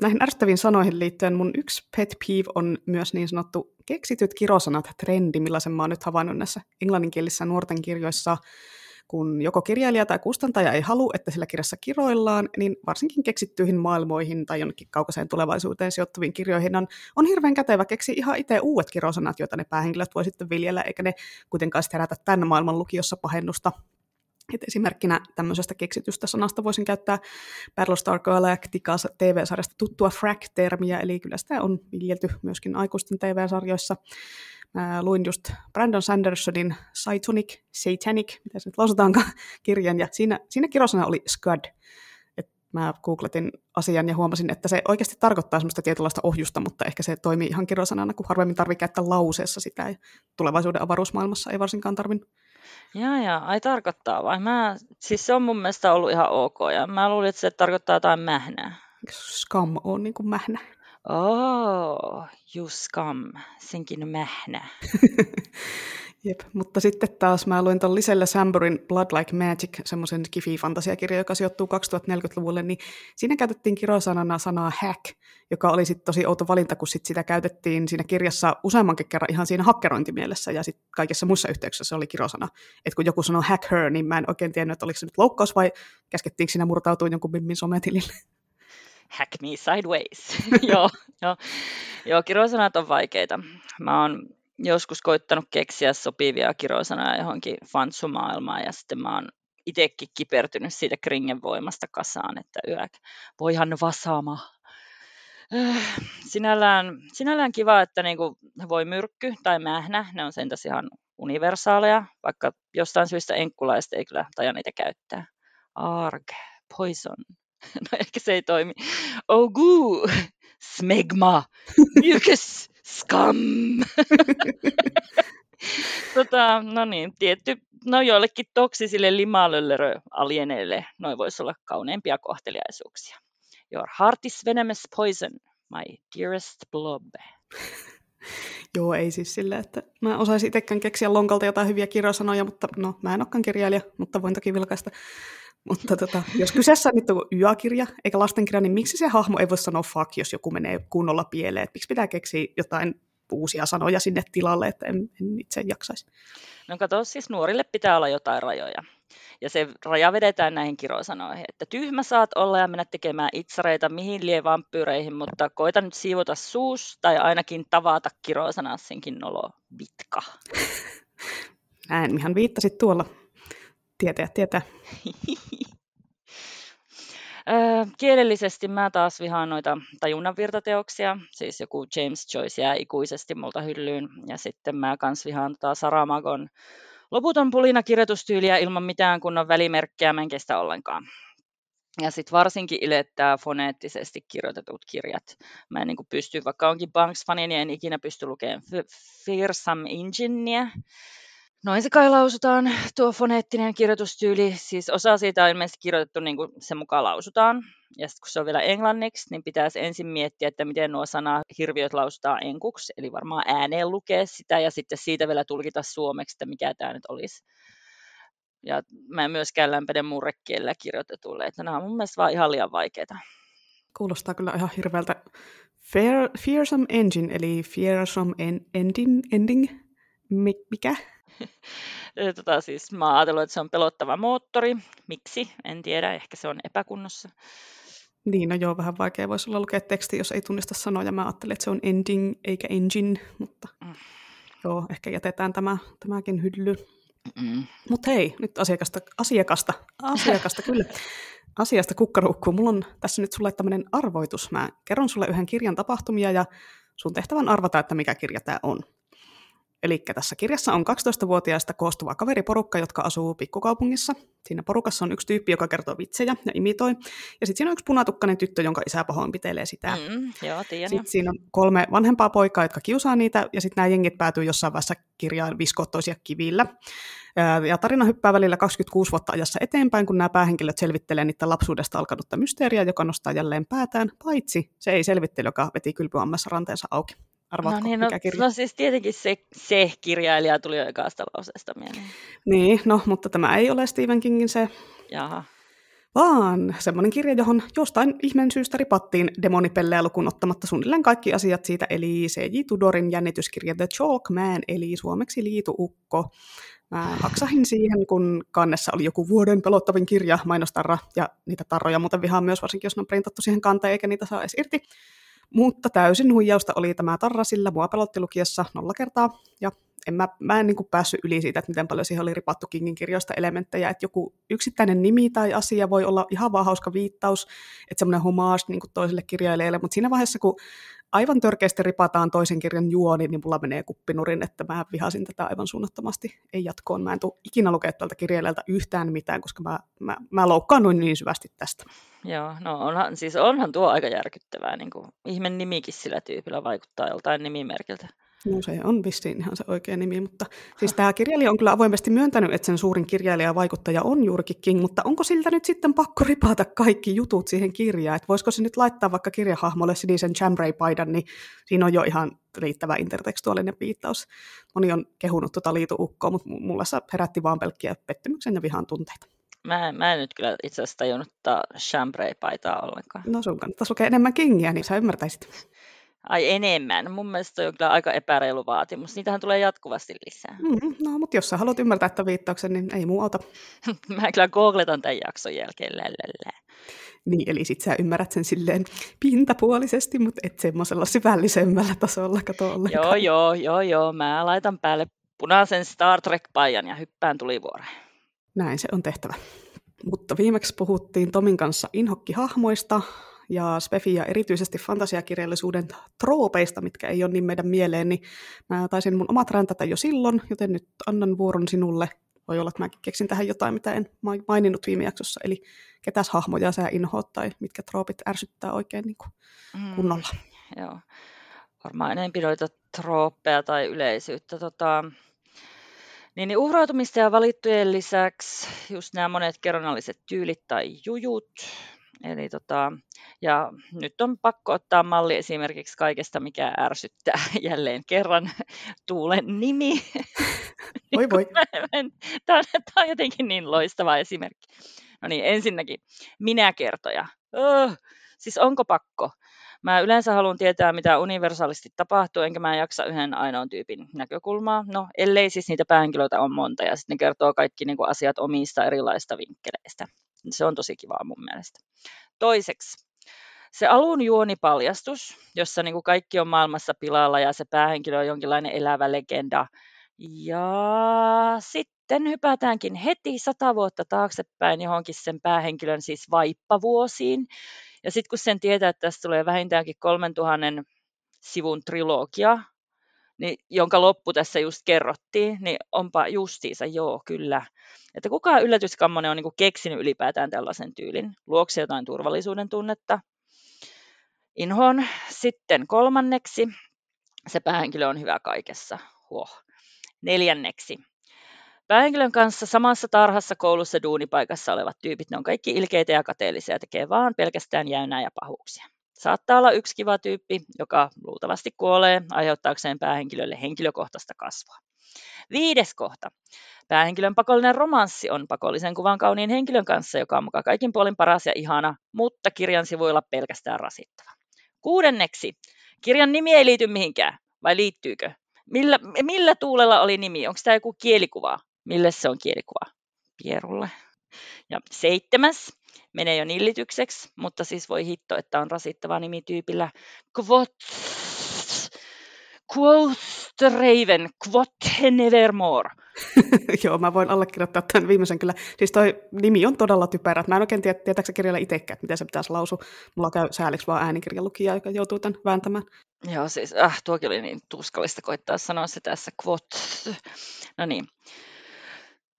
Näihin ärsyttäviin sanoihin liittyen mun yksi pet peeve on myös niin sanottu keksityt kirosanat trendi, millaisen mä oon nyt havainnut näissä englanninkielisissä nuorten kirjoissa. Kun joko kirjailija tai kustantaja ei halua, että sillä kirjassa kiroillaan, niin varsinkin keksittyihin maailmoihin tai jonnekin kaukaiseen tulevaisuuteen sijoittuviin kirjoihin on, on hirveän kätevä keksiä ihan itse uudet kirosanat, joita ne päähenkilöt voi sitten viljellä, eikä ne kuitenkaan sitten herätä tämän maailman lukiossa pahennusta et esimerkkinä tämmöisestä keksitystä sanasta voisin käyttää Battlestar Galactica TV-sarjasta tuttua frack-termiä, eli kyllä sitä on viljelty myöskin aikuisten TV-sarjoissa. Mä luin just Brandon Sandersonin Satanic, Satanic, mitä se nyt lausutaankaan, kirjan, ja siinä, siinä kirosana oli Scud. Et mä googletin asian ja huomasin, että se oikeasti tarkoittaa semmoista tietynlaista ohjusta, mutta ehkä se toimii ihan kirosanana, kun harvemmin tarvitsee käyttää lauseessa sitä, ja tulevaisuuden avaruusmaailmassa ei varsinkaan tarvinnut. Jaa, jaa, ai tarkoittaa vai? Mä, siis se on mun mielestä ollut ihan ok, ja mä luulin, että se tarkoittaa jotain mähnää. Scam on niin kuin mähnä? Oh, you scum, senkin mähnä. Jep, mutta sitten taas mä luin tuon Liselle Samburin Blood Like Magic, semmoisen kifi-fantasiakirja, joka sijoittuu 2040-luvulle, niin siinä käytettiin kirosanana sanaa hack, joka oli sitten tosi outo valinta, kun sit sitä käytettiin siinä kirjassa useammankin kerran ihan siinä hakkerointimielessä, ja sitten kaikissa muissa yhteyksissä se oli kirosana. Että kun joku sanoi hack her, niin mä en oikein tiennyt, että oliko se nyt loukkaus vai käskettiinkö siinä murtautua jonkun bimmin sometilille. Hack me sideways. joo, joo. joo, kirosanat on vaikeita. Mä oon joskus koittanut keksiä sopivia kirosanoja johonkin fansumaailmaan ja sitten mä oon itsekin kipertynyt siitä kringen voimasta kasaan, että yök, voihan vasaama. Äh, sinällään, sinällään kiva, että niinku voi myrkky tai mähnä, ne on sentäs ihan universaaleja, vaikka jostain syystä enkkulaista ei kyllä taja niitä käyttää. Arg, poison. No ehkä se ei toimi. Ogu, smegma, mucus, Scum! tota, no niin, tietty, no joillekin toksisille limalöllörö-alieneille noin voisi olla kauneimpia kohteliaisuuksia. Your heart is venomous poison, my dearest blob. Joo, ei siis sille, että mä osaisin itsekään keksiä lonkalta jotain hyviä kirjasanoja, mutta no, mä en olekaan kirjailija, mutta voin toki vilkaista. Mutta tota, jos kyseessä nyt on yökirja eikä lastenkirja, niin miksi se hahmo ei voi sanoa fuck, jos joku menee kunnolla pieleen? Et miksi pitää keksiä jotain uusia sanoja sinne tilalle, että en, en itse jaksaisi. No kato, siis nuorille pitää olla jotain rajoja. Ja se raja vedetään näihin kirosanoihin, että tyhmä saat olla ja mennä tekemään itsareita mihin lie vampyyreihin, mutta koita nyt siivota suus tai ainakin tavata kirosanassinkin nolo vitka. Näin, ihan viittasit tuolla. Tietää, tietää. kielellisesti mä taas vihaan noita tajunnanvirtateoksia, siis joku James Joyce jää ikuisesti multa hyllyyn, ja sitten mä kans vihaan tota Saramagon loputon pulina kirjoitustyyliä ilman mitään kunnon välimerkkejä, mä en kestä ollenkaan. Ja sitten varsinkin ilettää foneettisesti kirjoitetut kirjat. Mä en niin pysty, vaikka onkin Banks-fani, niin en ikinä pysty lukemaan Fearsome Engineä, Noin se kai lausutaan, tuo foneettinen kirjoitustyyli. Siis osa siitä on ilmeisesti kirjoitettu niin kuin se mukaan lausutaan. Ja sitten kun se on vielä englanniksi, niin pitäisi ensin miettiä, että miten nuo sanahirviöt lausutaan enkuksi. Eli varmaan ääneen lukea sitä ja sitten siitä vielä tulkita suomeksi, että mikä tämä nyt olisi. Ja mä en myöskään lämpene murrekielellä kirjoitetulle, että nämä on mun mielestä vaan ihan liian vaikeita. Kuulostaa kyllä ihan hirveältä. Fear, fearsome engine, eli fearsome en, ending, ending, mikä? tota, siis mä oon ajatellut, että se on pelottava moottori. Miksi? En tiedä. Ehkä se on epäkunnossa. Niin, no joo, vähän vaikea voisi olla lukea teksti, jos ei tunnista sanoja. Mä ajattelin, että se on ending eikä engine, mutta mm. joo, ehkä jätetään tämä, tämäkin hylly. Mm. Mutta hei, nyt asiakasta, asiakasta, asiakasta kyllä, asiasta kukkaruukkuu. Mulla on tässä nyt sulle tämmöinen arvoitus. Mä kerron sulle yhden kirjan tapahtumia ja sun tehtävän arvata, että mikä kirja tämä on. Eli tässä kirjassa on 12-vuotiaista koostuva kaveriporukka, jotka asuu pikkukaupungissa. Siinä porukassa on yksi tyyppi, joka kertoo vitsejä ja imitoi. Ja sitten siinä on yksi punatukkainen tyttö, jonka isä pahoinpitelee sitä. Mm, joo, tiedän. Sitten siinä on kolme vanhempaa poikaa, jotka kiusaa niitä, ja sitten nämä jengit päätyy jossain vaiheessa kirjaan viskottoisia kivillä. Ja tarina hyppää välillä 26 vuotta ajassa eteenpäin, kun nämä päähenkilöt selvittelee niitä lapsuudesta alkanutta mysteeriä, joka nostaa jälleen päätään, paitsi se ei selvittely, joka veti kylpyammassa ranteensa auki. Arvaatko, no niin, no, mikä kirja? no siis tietenkin se, se kirjailija tuli jo ekasta lauseesta mieleen. Niin, no, mutta tämä ei ole Stephen Kingin se. Jaha. vaan semmoinen kirja, johon jostain ihmeen syystä ripattiin demonipellejä lukuun ottamatta suunnilleen kaikki asiat siitä, eli C.J. Tudorin jännityskirja The Chalk Man, eli suomeksi Liituukko. Mä haksahin siihen, kun kannessa oli joku vuoden pelottavin kirja, mainostarra, ja niitä tarroja muuten vihaan myös, varsinkin jos ne on printattu siihen kanteen, eikä niitä saa edes irti. Mutta täysin huijausta oli tämä tarra, sillä mua pelotti lukiessa nolla kertaa, ja en mä, mä en niin päässyt yli siitä, että miten paljon siihen oli ripattu Kingin kirjoista elementtejä, että joku yksittäinen nimi tai asia voi olla ihan vaan hauska viittaus, että semmoinen homage niin toiselle kirjailijalle, mutta siinä vaiheessa, kun aivan törkeästi ripataan toisen kirjan juoni, niin mulla menee kuppinurin, että mä vihasin tätä aivan suunnattomasti. Ei jatkoon. Mä en tule ikinä lukea tältä kirjailijalta yhtään mitään, koska mä, mä, mä loukkaannuin niin syvästi tästä. Joo, no onhan, siis onhan tuo aika järkyttävää. Niin kuin, ihme nimikin sillä tyypillä vaikuttaa joltain nimimerkiltä. No se on vissiin ihan se oikea nimi, mutta siis tämä kirjailija on kyllä avoimesti myöntänyt, että sen suurin kirjailija ja vaikuttaja on juurikin King, mutta onko siltä nyt sitten pakko ripata kaikki jutut siihen kirjaan, että voisiko se nyt laittaa vaikka kirjahahmolle sinisen chambray-paidan, niin siinä on jo ihan riittävä intertekstuaalinen viittaus. Moni on kehunut tuota liituukkoa, mutta mulla se herätti vaan pelkkiä pettymyksen ja vihan tunteita. Mä, mä en nyt kyllä itse asiassa tajunnut chambray-paitaa ollenkaan. No sun kannattaisi lukea enemmän Kingiä, niin sä ymmärtäisit. Ai enemmän. Mun mielestä on kyllä aika epäreilu vaatimus. Niitähän tulee jatkuvasti lisää. Mm, no, mutta jos sä haluat ymmärtää että viittauksen, niin ei muu auta. Mä kyllä googletan tämän jakson jälkeen. Lälälä. Niin, eli sit sä ymmärrät sen silleen pintapuolisesti, mutta et semmoisella syvällisemmällä tasolla kato ollenkaan. Joo, joo, joo, joo. Mä laitan päälle punaisen Star Trek-pajan ja hyppään tulivuoreen. Näin se on tehtävä. Mutta viimeksi puhuttiin Tomin kanssa inhokkihahmoista, ja Spefi ja erityisesti fantasiakirjallisuuden troopeista, mitkä ei ole niin meidän mieleen, niin mä taisin mun omat räntätä jo silloin, joten nyt annan vuoron sinulle. Voi olla, että mäkin keksin tähän jotain, mitä en maininnut viime jaksossa, eli ketäs hahmoja sä inhoat tai mitkä troopit ärsyttää oikein niin kuin mm, kunnolla. Mm, joo, varmaan enemmän noita trooppeja tai yleisyyttä. Tota, niin, niin uhrautumista ja valittujen lisäksi just nämä monet kerronnalliset tyylit tai jujut, Eli tota, ja nyt on pakko ottaa malli esimerkiksi kaikesta, mikä ärsyttää jälleen kerran Tuulen nimi. Voi voi. Tämä on, tämä on jotenkin niin loistava esimerkki. No niin, ensinnäkin minä kertoja. Oh, siis onko pakko? Mä yleensä haluan tietää, mitä universaalisti tapahtuu, enkä mä jaksa yhden ainoan tyypin näkökulmaa. No, ellei siis niitä päähenkilöitä on monta, ja sitten ne kertoo kaikki niin kuin, asiat omista erilaisista vinkkeleistä. Se on tosi kivaa mun mielestä. Toiseksi, se alun juonipaljastus, jossa niin kuin kaikki on maailmassa pilalla ja se päähenkilö on jonkinlainen elävä legenda. Ja sitten hypätäänkin heti sata vuotta taaksepäin johonkin sen päähenkilön siis vaippavuosiin. Ja sitten kun sen tietää, että tästä tulee vähintäänkin 3000 sivun trilogia, niin, jonka loppu tässä just kerrottiin, niin onpa justiinsa, joo, kyllä. Että kuka yllätyskammonen on niin keksinyt ylipäätään tällaisen tyylin. Luokse jotain turvallisuuden tunnetta. Inhoon. Sitten kolmanneksi, se päähenkilö on hyvä kaikessa. Huoh. Neljänneksi, päähenkilön kanssa samassa tarhassa, koulussa, duunipaikassa olevat tyypit, ne on kaikki ilkeitä ja kateellisia, tekee vaan pelkästään jäynää ja pahuuksia. Saattaa olla yksi kiva tyyppi, joka luultavasti kuolee aiheuttaakseen päähenkilölle henkilökohtaista kasvua. Viides kohta. Päähenkilön pakollinen romanssi on pakollisen kuvan kauniin henkilön kanssa, joka on mukaan kaikin puolin paras ja ihana, mutta kirjan sivuilla pelkästään rasittava. Kuudenneksi. Kirjan nimi ei liity mihinkään, vai liittyykö? Millä, millä tuulella oli nimi? Onko tämä joku kielikuva? Mille se on kielikuva? Pierulle. Ja seitsemäs menee jo nillitykseksi, mutta siis voi hitto, että on rasittava nimityypillä Quot Quoth Raven, Quot Nevermore. Joo, mä voin allekirjoittaa tämän viimeisen kyllä. Siis toi nimi on todella typerä. Mä en oikein tiedä, tietääkö kirjalla itsekään, että miten se pitäisi lausua. Mulla käy sääliksi vaan äänikirjan lukija, joka joutuu tämän vääntämään. Joo, siis äh, tuokin oli niin tuskallista koittaa sanoa se tässä quot. No niin.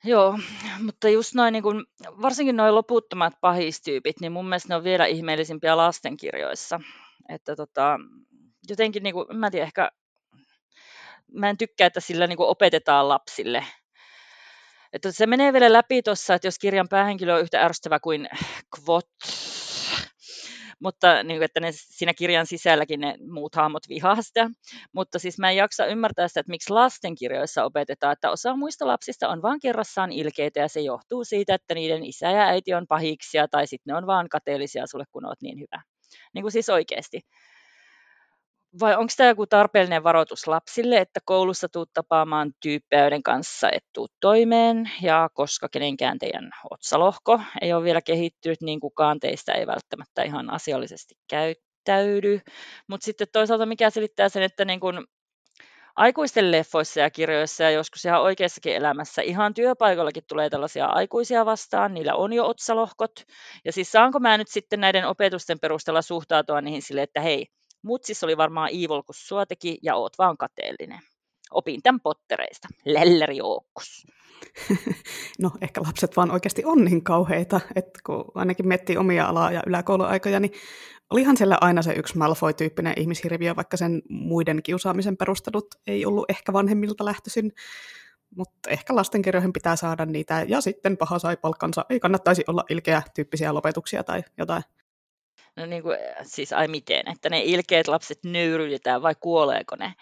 Joo, mutta just noin, niin kun, varsinkin noin loputtomat pahistyypit, niin mun mielestä ne on vielä ihmeellisimpiä lastenkirjoissa. Että tota, jotenkin, niin kuin, mä tiedän, ehkä mä en tykkää, että sillä niin opetetaan lapsille. Että se menee vielä läpi tuossa, että jos kirjan päähenkilö on yhtä ärsyttävä kuin Kvot, mutta niin kuin, että ne siinä kirjan sisälläkin ne muut hahmot vihaa sitä. Mutta siis mä en jaksa ymmärtää sitä, että miksi lastenkirjoissa opetetaan, että osa muista lapsista on vaan kerrassaan ilkeitä ja se johtuu siitä, että niiden isä ja äiti on pahiksia tai sitten ne on vaan kateellisia sulle, kun oot niin hyvä. Niin kuin siis oikeasti vai onko tämä joku tarpeellinen varoitus lapsille, että koulussa tuut tapaamaan tyyppejä, joiden kanssa et tuu toimeen, ja koska kenenkään teidän otsalohko ei ole vielä kehittynyt, niin kukaan teistä ei välttämättä ihan asiallisesti käyttäydy. Mutta sitten toisaalta mikä selittää sen, että niin kun aikuisten leffoissa ja kirjoissa ja joskus ihan oikeassakin elämässä ihan työpaikallakin tulee tällaisia aikuisia vastaan, niillä on jo otsalohkot. Ja siis saanko mä nyt sitten näiden opetusten perusteella suhtautua niihin sille, että hei, Mutsis oli varmaan evil, kun sua teki, ja oot vaan kateellinen. Opin tämän pottereista. Lelleri ookkus. No ehkä lapset vaan oikeasti on niin kauheita, että kun ainakin miettii omia alaa- ja yläkouluaikoja, niin olihan siellä aina se yksi Malfoy-tyyppinen ihmishirviö, vaikka sen muiden kiusaamisen perustelut ei ollut ehkä vanhemmilta lähtöisin. Mutta ehkä lastenkirjoihin pitää saada niitä, ja sitten paha sai palkkansa. Ei kannattaisi olla ilkeä tyyppisiä lopetuksia tai jotain. No niin kuin, siis ai miten, että ne ilkeät lapset nöyryytetään vai kuoleeko ne?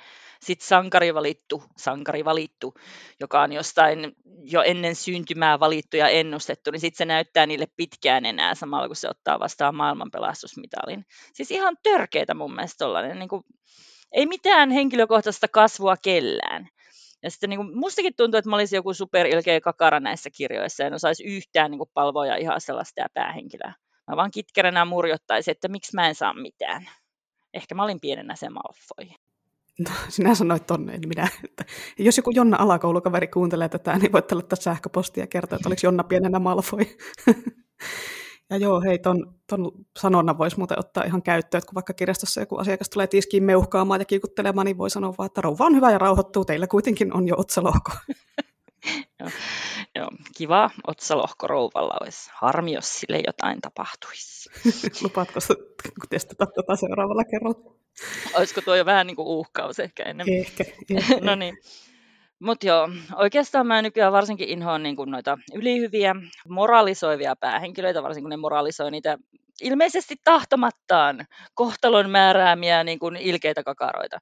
Sitten sankari valittu, sankari valittu, joka on jostain jo ennen syntymää valittu ja ennustettu, niin sitten se näyttää niille pitkään enää samalla, kun se ottaa vastaan maailman pelastusmitalin. Siis ihan törkeitä mun mielestä tollainen, niin kuin, ei mitään henkilökohtaista kasvua kellään. Ja sitten niin kuin, mustakin tuntuu, että mä olisin joku superilkeä kakara näissä kirjoissa, en osaisi yhtään niin kuin, palvoa ja sellaista päähenkilöä. Mä vaan kitkeränä murjottaisin, että miksi mä en saa mitään. Ehkä mä olin pienenä se Malfoy. No, sinä sanoit tonne, niin minä, että jos joku Jonna alakoulukaveri kuuntelee tätä, niin voit laittaa sähköpostia ja kertoa, että oliko Jonna pienenä Malfoy. ja joo, hei, ton, ton sanonnan voisi muuten ottaa ihan käyttöön, että kun vaikka kirjastossa joku asiakas tulee tiskiin meuhkaamaan ja kiikuttelemaan, niin voi sanoa vaan, että rouva on hyvä ja rauhoittuu, teillä kuitenkin on jo otsalohko. joo, joo, kiva otsalohko rouvalla olisi. Harmi, jos sille jotain tapahtuisi. Lupaatko testata tätä seuraavalla kerralla? Olisiko tuo jo vähän niin kuin uhkaus ehkä ennen? Ehkä. ehkä. no niin. Mutta joo, oikeastaan mä nykyään varsinkin inhoan niin kuin noita ylihyviä, moralisoivia päähenkilöitä, varsinkin kun ne moralisoi niitä ilmeisesti tahtomattaan kohtalon määräämiä niin kuin ilkeitä kakaroita.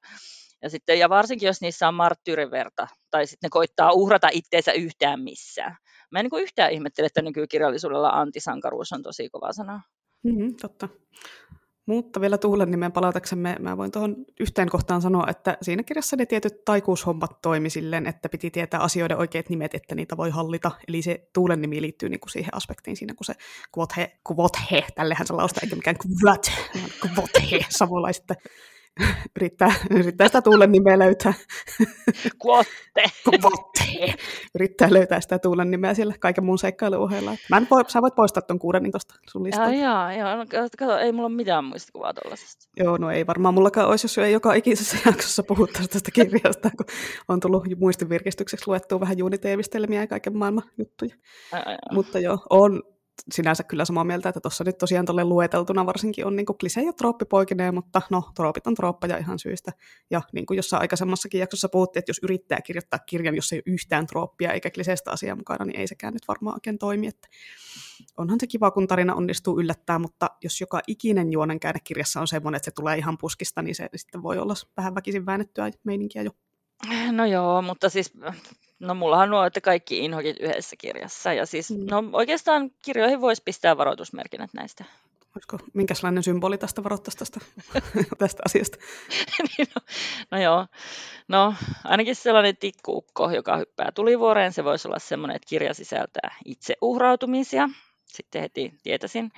Ja, sitten, ja varsinkin, jos niissä on marttyyriverta, tai sitten ne koittaa uhrata itteensä yhtään missään. Mä en niin yhtään ihmettele, että nykykirjallisuudella antisankaruus on tosi kova sana. Mm-hmm, totta. Mutta vielä Tuulen nimen palataksemme, mä voin tuohon yhteen kohtaan sanoa, että siinä kirjassa ne tietyt taikuushommat toimi silleen, että piti tietää asioiden oikeat nimet, että niitä voi hallita. Eli se Tuulen nimi liittyy niin kuin siihen aspektiin siinä, kun se kvothe, kvothe tällehän se lausta, eikä mikään kvot, kvothe, savolaisista yrittää, yrittää sitä Tuulen nimeä löytää. Kuotte. Kuotte. Yrittää löytää sitä Tuulen nimeä siellä kaiken muun seikkailun ohella. Mä en voi, sä voit poistaa ton kuuden niin tosta sun listalta. Jaa, jaa, no, kato, ei mulla ole mitään muistikuvaa tuollaisesta. Joo, no ei varmaan mullakaan olisi, jos ei joka ikisessä jaksossa puhuttaisi tästä kirjasta, kun on tullut muistivirkistykseksi luettua vähän juuniteevistelmiä ja kaiken maailman juttuja. Ai, ai, ai. Mutta joo, on sinänsä kyllä samaa mieltä, että tuossa nyt tosiaan tuolle lueteltuna varsinkin on niin klisee ja trooppi poikineen, mutta no, troopit on trooppaja ihan syystä. Ja niin kuin jossain aikaisemmassakin jaksossa puhuttiin, että jos yrittää kirjoittaa kirjan, jossa ei ole yhtään trooppia eikä kliseistä asiaa mukana, niin ei sekään nyt varmaan oikein toimi. Että onhan se kiva, kun tarina onnistuu yllättää, mutta jos joka ikinen juonen käydä kirjassa on semmoinen, että se tulee ihan puskista, niin se sitten voi olla vähän väkisin väännettyä meininkiä jo. No joo, mutta siis No mullahan nuo että kaikki inhokit yhdessä kirjassa. Ja siis, mm. no oikeastaan kirjoihin voisi pistää varoitusmerkinnät näistä. Olisiko minkälainen symboli tästä varoittaisi tästä, tästä asiasta? niin no, no joo, no ainakin sellainen tikkuukko, joka hyppää tulivuoreen, se voisi olla semmoinen, että kirja sisältää itse uhrautumisia sitten heti tietäisin.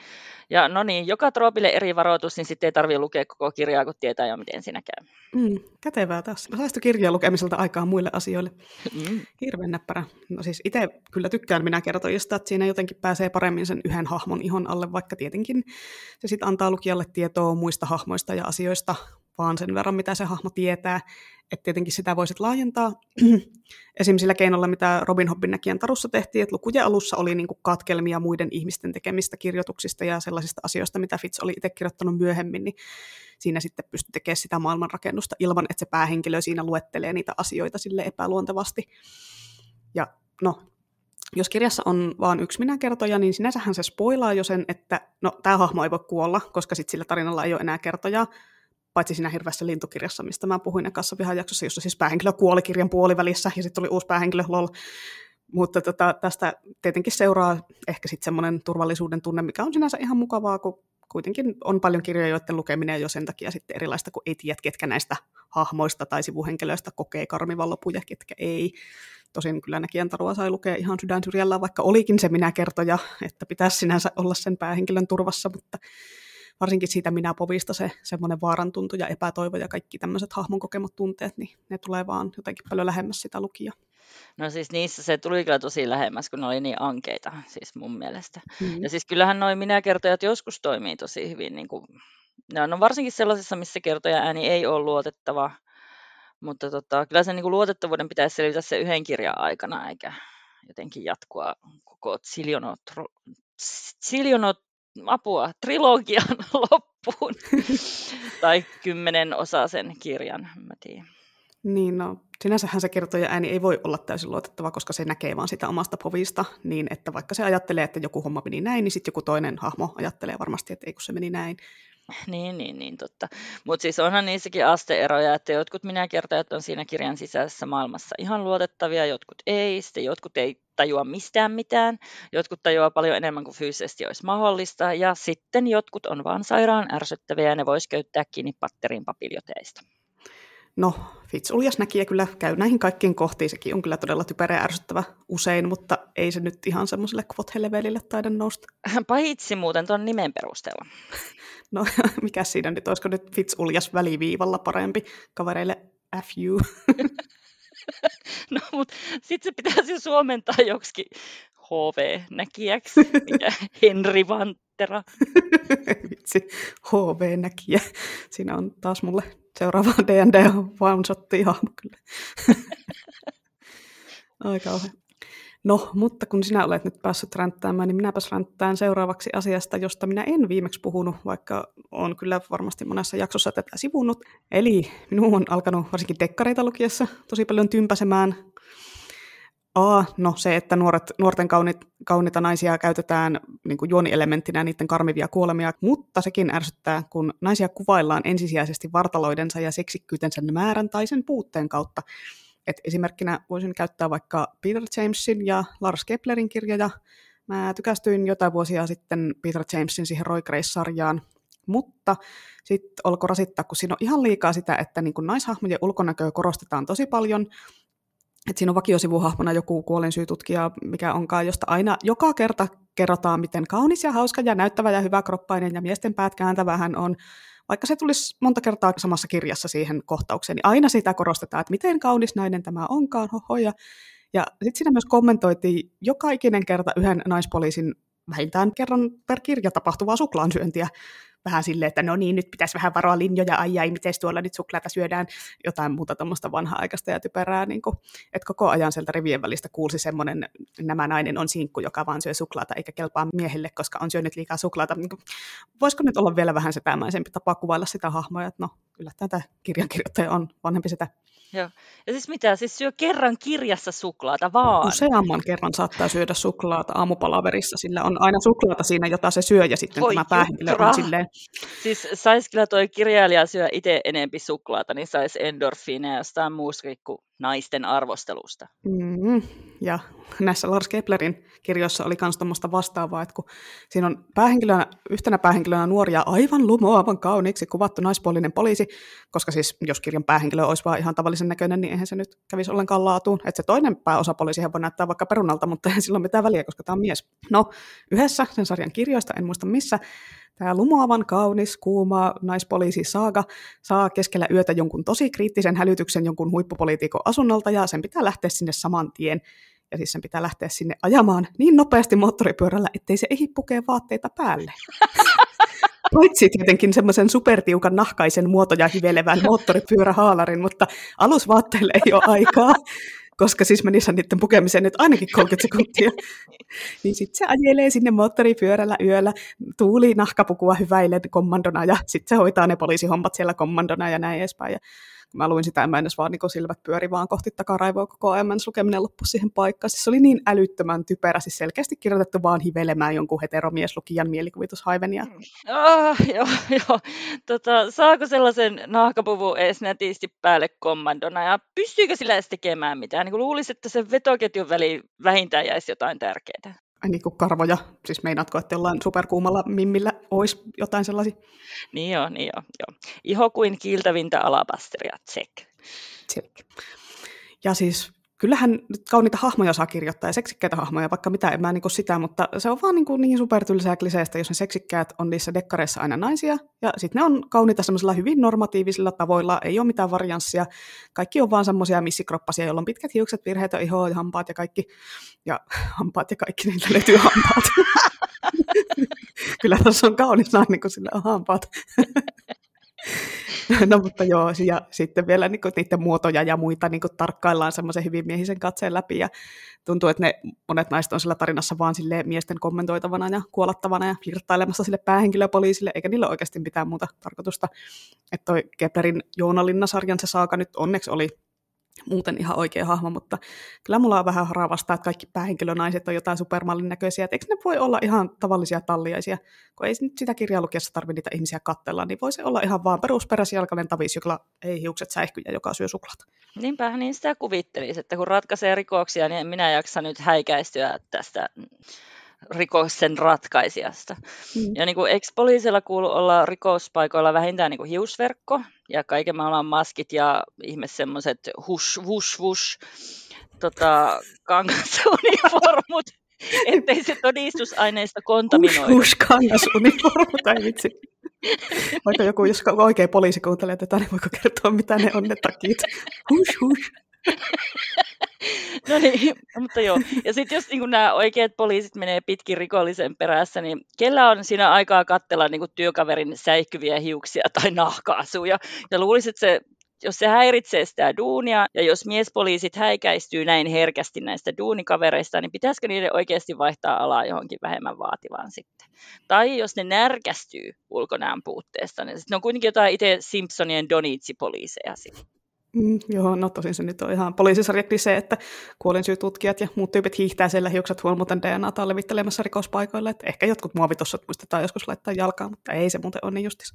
Ja no niin, joka troopille eri varoitus, niin sitten ei tarvitse lukea koko kirjaa, kun tietää jo, miten siinä käy. Mm, kätevää taas. Säästö kirjan lukemiselta aikaa muille asioille. Mm. Hirveän näppärä. No siis itse kyllä tykkään minä kertojista, että siinä jotenkin pääsee paremmin sen yhden hahmon ihon alle, vaikka tietenkin se sitten antaa lukijalle tietoa muista hahmoista ja asioista, vaan sen verran, mitä se hahmo tietää. Että tietenkin sitä voisit laajentaa. Esim. sillä keinolla, mitä Robin Hobbin näkijän tarussa tehtiin, että lukujen alussa oli niinku katkelmia muiden ihmisten tekemistä kirjoituksista ja sellaisista asioista, mitä Fitz oli itse kirjoittanut myöhemmin, niin siinä sitten pystyi tekemään sitä maailmanrakennusta ilman, että se päähenkilö siinä luettelee niitä asioita sille epäluontevasti. Ja no, jos kirjassa on vain yksi minä-kertoja, niin sinänsähän se spoilaa jo sen, että no, tämä hahmo ei voi kuolla, koska sitten sillä tarinalla ei ole enää kertoja, paitsi siinä hirveässä lintukirjassa, mistä mä puhuin ekassa jaksossa, jossa siis päähenkilö kuoli kirjan puolivälissä, ja sitten tuli uusi päähenkilö, lol. Mutta tota, tästä tietenkin seuraa ehkä sitten semmoinen turvallisuuden tunne, mikä on sinänsä ihan mukavaa, kun kuitenkin on paljon kirjoja, joiden lukeminen jo sen takia sitten erilaista, kun ei tiedä, ketkä näistä hahmoista tai sivuhenkilöistä kokee karmivan lopuja, ketkä ei. Tosin kyllä näkijän tarua sai lukea ihan sydän syrjällä, vaikka olikin se minä kertoja, että pitäisi sinänsä olla sen päähenkilön turvassa, mutta varsinkin siitä minä povista se semmoinen vaarantuntu ja epätoivo ja kaikki tämmöiset hahmon kokemat tunteet, niin ne tulee vaan jotenkin paljon lähemmäs sitä lukijaa. No siis niissä se tuli kyllä tosi lähemmäs, kun ne oli niin ankeita, siis mun mielestä. Mm. Ja siis kyllähän noin minä-kertojat joskus toimii tosi hyvin. Niin kuin, no varsinkin sellaisissa, missä kertoja ääni ei ole luotettava, mutta tota, kyllä sen niin kuin luotettavuuden pitäisi selvitä se yhden kirjan aikana, eikä jotenkin jatkua koko Zilionot, Zilionot apua, trilogian loppuun. tai kymmenen osa sen kirjan, mä tiedän. Niin, no sinänsähän se kertoja ääni ei voi olla täysin luotettava, koska se näkee vaan sitä omasta povista, niin että vaikka se ajattelee, että joku homma meni näin, niin sitten joku toinen hahmo ajattelee varmasti, että ei kun se meni näin. Niin, niin, niin totta. Mutta siis onhan niissäkin asteeroja, että jotkut minä kertojat on siinä kirjan sisäisessä maailmassa ihan luotettavia, jotkut ei, sitten jotkut ei tajua mistään mitään, jotkut tajuaa paljon enemmän kuin fyysisesti olisi mahdollista, ja sitten jotkut on vaan sairaan ärsyttäviä ja ne voisi käyttää kiinni patterin papiljoteista. No, Fitzuljas näkijä kyllä käy näihin kaikkiin kohtiin, sekin on kyllä todella typerä ja ärsyttävä usein, mutta ei se nyt ihan semmoiselle kvothe-levelille taida nousta. Paitsi muuten tuon nimen perusteella. No, mikä siinä nyt, olisiko nyt Fitzuljas väliviivalla parempi kavereille FU? no, mutta sitten se pitäisi suomentaa joksikin HV-näkijäksi, mikä Henri Vantera. Vitsi, HV-näkijä. Siinä on taas mulle seuraava D&D one shotti hahmo kyllä. Ai kauhean. No, mutta kun sinä olet nyt päässyt ränttäämään, niin minäpäs ränttään seuraavaksi asiasta, josta minä en viimeksi puhunut, vaikka olen kyllä varmasti monessa jaksossa tätä sivunut. Eli minun on alkanut varsinkin dekkareita lukiessa tosi paljon tympäsemään A, no se, että nuoret, nuorten kaunit, kaunita naisia käytetään niin kuin juonielementtinä niiden karmivia kuolemia, mutta sekin ärsyttää, kun naisia kuvaillaan ensisijaisesti vartaloidensa ja seksikkyytensä määrän tai sen puutteen kautta. Et esimerkkinä voisin käyttää vaikka Peter Jamesin ja Lars Keplerin kirjoja. Mä tykästyin jotain vuosia sitten Peter Jamesin siihen Roy Grace-sarjaan, mutta sitten olko rasittaa, kun siinä on ihan liikaa sitä, että niin naishahmojen ulkonäköä korostetaan tosi paljon, että siinä on vakiosivuhahmona joku kuolinsyytutkija, mikä onkaan, josta aina joka kerta kerrotaan, miten kaunis ja hauska ja näyttävä ja hyväkroppainen ja miesten päät kääntävä hän on. Vaikka se tulisi monta kertaa samassa kirjassa siihen kohtaukseen, niin aina sitä korostetaan, että miten kaunis nainen tämä onkaan, hoho. Ja, ja sitten siinä myös kommentoitiin joka ikinen kerta yhden naispoliisin vähintään kerran per kirja tapahtuvaa suklaansyöntiä vähän silleen, että no niin, nyt pitäisi vähän varoa linjoja, ai ai, miten tuolla nyt suklaata syödään, jotain muuta tuommoista vanha-aikaista ja typerää, niin kuin, että koko ajan sieltä rivien välistä kuulsi semmoinen, nämä nainen on sinkku, joka vaan syö suklaata eikä kelpaa miehelle, koska on syönyt liikaa suklaata. Niin kuin, voisiko nyt olla vielä vähän setämäisempi tapa kuvailla sitä hahmoa, että no, kyllä tätä kirjankirjoittaja on vanhempi sitä Joo. Ja siis mitä, siis syö kerran kirjassa suklaata vaan? Useamman kerran saattaa syödä suklaata aamupalaverissa, sillä on aina suklaata siinä, jota se syö, ja sitten Voi tämä päähenkilö on silleen... Siis saisi kyllä toi kirjailija syö itse enempi suklaata, niin saisi endorfiineja jostain muusta kuin naisten arvostelusta. Mm-hmm. Ja näissä Lars Keplerin kirjoissa oli myös tuommoista vastaavaa, että kun siinä on päähenkilönä, yhtenä päähenkilönä nuoria aivan lumoavan kauniiksi kuvattu naispuolinen poliisi, koska siis jos kirjan päähenkilö olisi vaan ihan tavallisen näköinen, niin eihän se nyt kävisi ollenkaan laatuun. Että se toinen pääosapoliisi voi näyttää vaikka perunalta, mutta ei silloin mitään väliä, koska tämä on mies. No, yhdessä sen sarjan kirjoista, en muista missä, Tämä lumoavan kaunis, kuuma naispoliisi Saaga saa keskellä yötä jonkun tosi kriittisen hälytyksen jonkun huippupoliitikon asunnolta ja sen pitää lähteä sinne saman tien. Ja siis sen pitää lähteä sinne ajamaan niin nopeasti moottoripyörällä, ettei se ehdi pukea vaatteita päälle. Paitsi tietenkin semmoisen supertiukan nahkaisen muotoja hivelevän moottoripyörähaalarin, mutta alusvaatteille ei ole aikaa koska siis menisi niiden pukemiseen nyt ainakin 30 sekuntia. niin sitten se ajelee sinne moottoripyörällä yöllä, tuuli nahkapukua hyväille kommandona ja sitten se hoitaa ne poliisihommat siellä kommandona ja näin edespäin. Ja kun mä luin sitä, en mä edes vaan niin silmät pyöri vaan kohti takaraivoa koko ajan, mä lukeminen loppu siihen paikkaan. Siis se oli niin älyttömän typerä, siis selkeästi kirjoitettu vaan hivelemään jonkun heteromieslukijan mielikuvitushaivenia. Oh, joo, joo. Tota, saako sellaisen nahkapuvun edes nätisti päälle kommandona ja pystyykö sillä edes tekemään mitään? Niin luulisin, että sen vetoketjun väliin vähintään jäisi jotain tärkeää niin kuin karvoja, siis meinaatko, että jollain superkuumalla mimmillä olisi jotain sellaisia? Niin joo, niin joo, joo. Iho kuin kiiltävintä alabasteria, check. Check. Ja siis kyllähän nyt kauniita hahmoja saa kirjoittaa ja seksikkäitä hahmoja, vaikka mitä en mä niin sitä, mutta se on vaan niin, kuin niin supertylsää kliseistä, jos ne seksikkäät on niissä dekkareissa aina naisia, ja sitten ne on kauniita semmoisilla hyvin normatiivisilla tavoilla, ei ole mitään varianssia, kaikki on vaan semmoisia missikroppasia, joilla on pitkät hiukset, virheitä, ihoa ja hampaat ja kaikki, ja hampaat ja kaikki, niiltä löytyy hampaat. Kyllä tässä on kaunis nainen, kun sillä on hampaat. No mutta joo, ja sitten vielä niin kuin, niiden muotoja ja muita niin kuin, tarkkaillaan semmoisen hyvin miehisen katseen läpi, ja tuntuu, että ne monet naiset on sillä tarinassa vaan sille miesten kommentoitavana ja kuolattavana ja flirttailemassa sille päähenkilöpoliisille, eikä niillä oikeasti mitään muuta tarkoitusta. Että toi Keplerin Joonalinna-sarjan se saaka nyt onneksi oli muuten ihan oikea hahmo, mutta kyllä mulla on vähän haravasta, että kaikki päähenkilönaiset on jotain supermallin näköisiä, että eikö ne voi olla ihan tavallisia talliaisia, kun ei nyt sitä kirjaa lukiessa tarvitse niitä ihmisiä katsella, niin voi se olla ihan vaan perusperäisjalkainen tavis, joka ei hiukset säihkyjä, joka syö suklaata. Niinpä, niin sitä kuvittelisi, että kun ratkaisee rikoksia, niin minä jaksa nyt häikäistyä tästä rikoksen ratkaisijasta. Mm. Ja niin kuin, eikö poliisilla kuulu olla rikospaikoilla vähintään niin kuin hiusverkko ja kaiken maailman maskit ja ihme semmoiset hush, wush, wush, tota, kangasuniformut, ettei se todistusaineista kontaminoidu. Hush, hush kangasuniformut, tai vitsi. Vaikka joku, jos oikein poliisi kuuntelee tätä, niin voiko kertoa, mitä ne on ne takit? Hush, hush. no niin, mutta joo. Ja sitten jos niin nämä oikeat poliisit menee pitkin rikollisen perässä, niin kellä on siinä aikaa katsella niin työkaverin säihkyviä hiuksia tai nahkaasuja? Ja luulisin, että se jos se häiritsee sitä duunia ja jos miespoliisit häikäistyy näin herkästi näistä duunikavereista, niin pitäisikö niiden oikeasti vaihtaa alaa johonkin vähemmän vaativaan sitten? Tai jos ne närkästyy ulkonäön puutteesta, niin sitten ne on kuitenkin jotain itse Simpsonien Donitsi-poliiseja sitten. Mm, joo, no tosin se nyt on ihan poliisisarja se, että kuolinsyytutkijat ja muut tyypit hiihtää siellä hiukset huolmuten DNAta levittelemässä rikospaikoille. Että ehkä jotkut muovitossat muistetaan joskus laittaa jalkaan, mutta ei se muuten ole niin justis.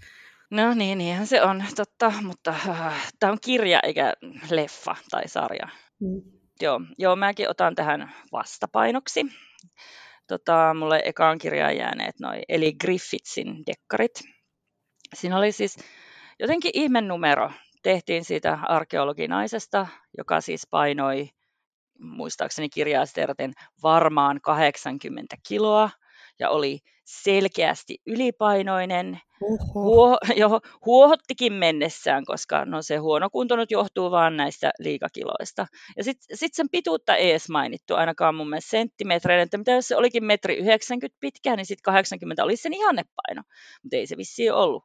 No niin, niinhän se on, totta, mutta äh, tämä on kirja eikä leffa tai sarja. Mm. Joo, joo, mäkin otan tähän vastapainoksi. Tota, mulle ekaan kirjaan jääneet noi, eli Griffithsin dekkarit. Siinä oli siis jotenkin ihme numero tehtiin siitä arkeologinaisesta, joka siis painoi muistaakseni kirjaa varmaan 80 kiloa ja oli selkeästi ylipainoinen. Huo, jo, huohottikin mennessään, koska no se huono kunto nyt johtuu vaan näistä liikakiloista. Ja sitten sit sen pituutta ei edes mainittu, ainakaan mun mielestä senttimetreiden, että mitä jos se olikin metri 90 pitkä, niin sitten 80 olisi sen ihannepaino, mutta ei se vissiin ollut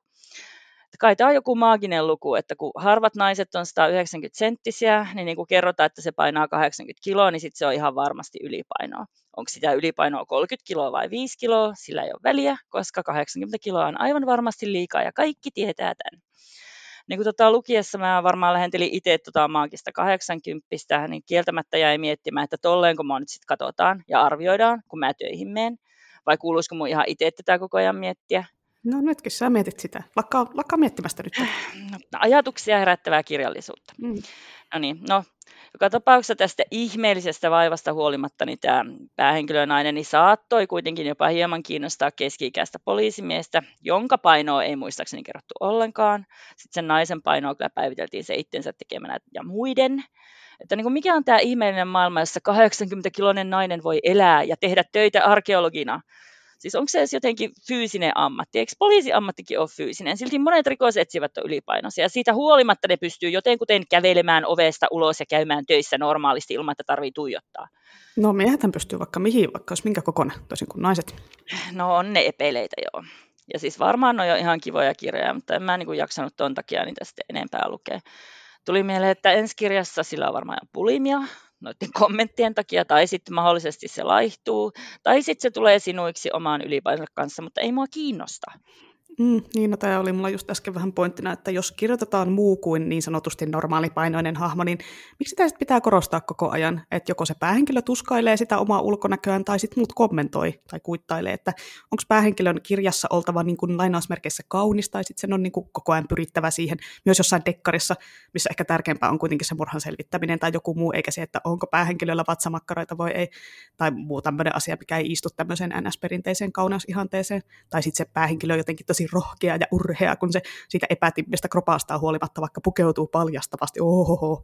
kai tämä on joku maaginen luku, että kun harvat naiset on 190 senttisiä, niin, niin kun kerrotaan, että se painaa 80 kiloa, niin sitten se on ihan varmasti ylipainoa. Onko sitä ylipainoa 30 kiloa vai 5 kiloa, sillä ei ole väliä, koska 80 kiloa on aivan varmasti liikaa ja kaikki tietää tämän. Niin kuin tota, lukiessa mä varmaan lähentelin itse tota maagista 80, niin kieltämättä jäi miettimään, että tolleenko mä nyt sitten katsotaan ja arvioidaan, kun mä töihin menen. Vai kuuluisiko mun ihan itse tätä koko ajan miettiä? No nytkin sä mietit sitä. Lakkaa, lakkaa miettimästä nyt. No, ajatuksia herättävää kirjallisuutta. Mm. No niin, no joka tapauksessa tästä ihmeellisestä vaivasta huolimatta niin tämä päähenkilönainen niin saattoi kuitenkin jopa hieman kiinnostaa keski-ikäistä poliisimiestä, jonka painoa ei muistaakseni kerrottu ollenkaan. Sitten sen naisen painoa kyllä päiviteltiin se itsensä tekemänä ja muiden. Että niin kuin mikä on tämä ihmeellinen maailma, jossa 80-kiloinen nainen voi elää ja tehdä töitä arkeologina? Siis onko se edes jotenkin fyysinen ammatti? Eikö poliisiammattikin ole fyysinen? Silti monet rikosetsivät on ylipainoisia. Siitä huolimatta ne pystyy jotenkuten kävelemään ovesta ulos ja käymään töissä normaalisti ilman, että tarvii tuijottaa. No miehethän pystyy vaikka mihin, vaikka olisi minkä kokoinen, toisin kuin naiset. No on ne epeleitä joo. Ja siis varmaan on jo ihan kivoja kirjoja, mutta en mä niin kuin jaksanut ton takia niitä sitten enempää lukea. Tuli mieleen, että ensi kirjassa sillä on varmaan bulimia, noiden kommenttien takia, tai sitten mahdollisesti se laihtuu, tai sitten se tulee sinuiksi omaan ylipainonsa kanssa, mutta ei mua kiinnosta. Mm, niin, no tämä oli mulla just äsken vähän pointtina, että jos kirjoitetaan muu kuin niin sanotusti normaalipainoinen hahmo, niin miksi sitä pitää korostaa koko ajan, että joko se päähenkilö tuskailee sitä omaa ulkonäköään tai sitten muut kommentoi tai kuittailee, että onko päähenkilön kirjassa oltava niin kuin lainausmerkeissä kaunis tai sitten sen on niin kuin koko ajan pyrittävä siihen, myös jossain dekkarissa, missä ehkä tärkeämpää on kuitenkin se murhan selvittäminen tai joku muu, eikä se, että onko päähenkilöllä vatsamakkaroita voi ei, tai muu tämmöinen asia, mikä ei istu tämmöiseen NS-perinteiseen kauneusihanteeseen, tai sitten se päähenkilö jotenkin tosi rohkea ja urhea, kun se siitä epätimmistä kropastaa huolimatta vaikka pukeutuu paljastavasti. Ohoho.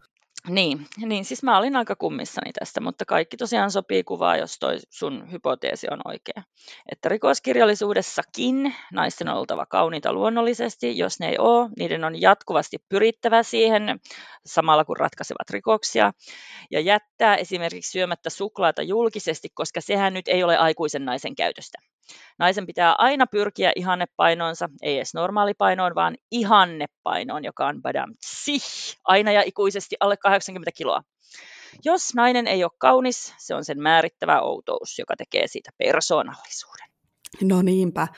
Niin, niin, siis mä olin aika kummissani tästä, mutta kaikki tosiaan sopii kuvaa, jos toi sun hypoteesi on oikea. Että rikoskirjallisuudessakin naisten on oltava kauniita luonnollisesti, jos ne ei ole, niiden on jatkuvasti pyrittävä siihen samalla kun ratkaisevat rikoksia ja jättää esimerkiksi syömättä suklaata julkisesti, koska sehän nyt ei ole aikuisen naisen käytöstä. Naisen pitää aina pyrkiä ihannepainoonsa, ei edes normaalipainoon, vaan ihannepainoon, joka on badam tsih, aina ja ikuisesti alle 80 kiloa. Jos nainen ei ole kaunis, se on sen määrittävä outous, joka tekee siitä persoonallisuuden. No niinpä.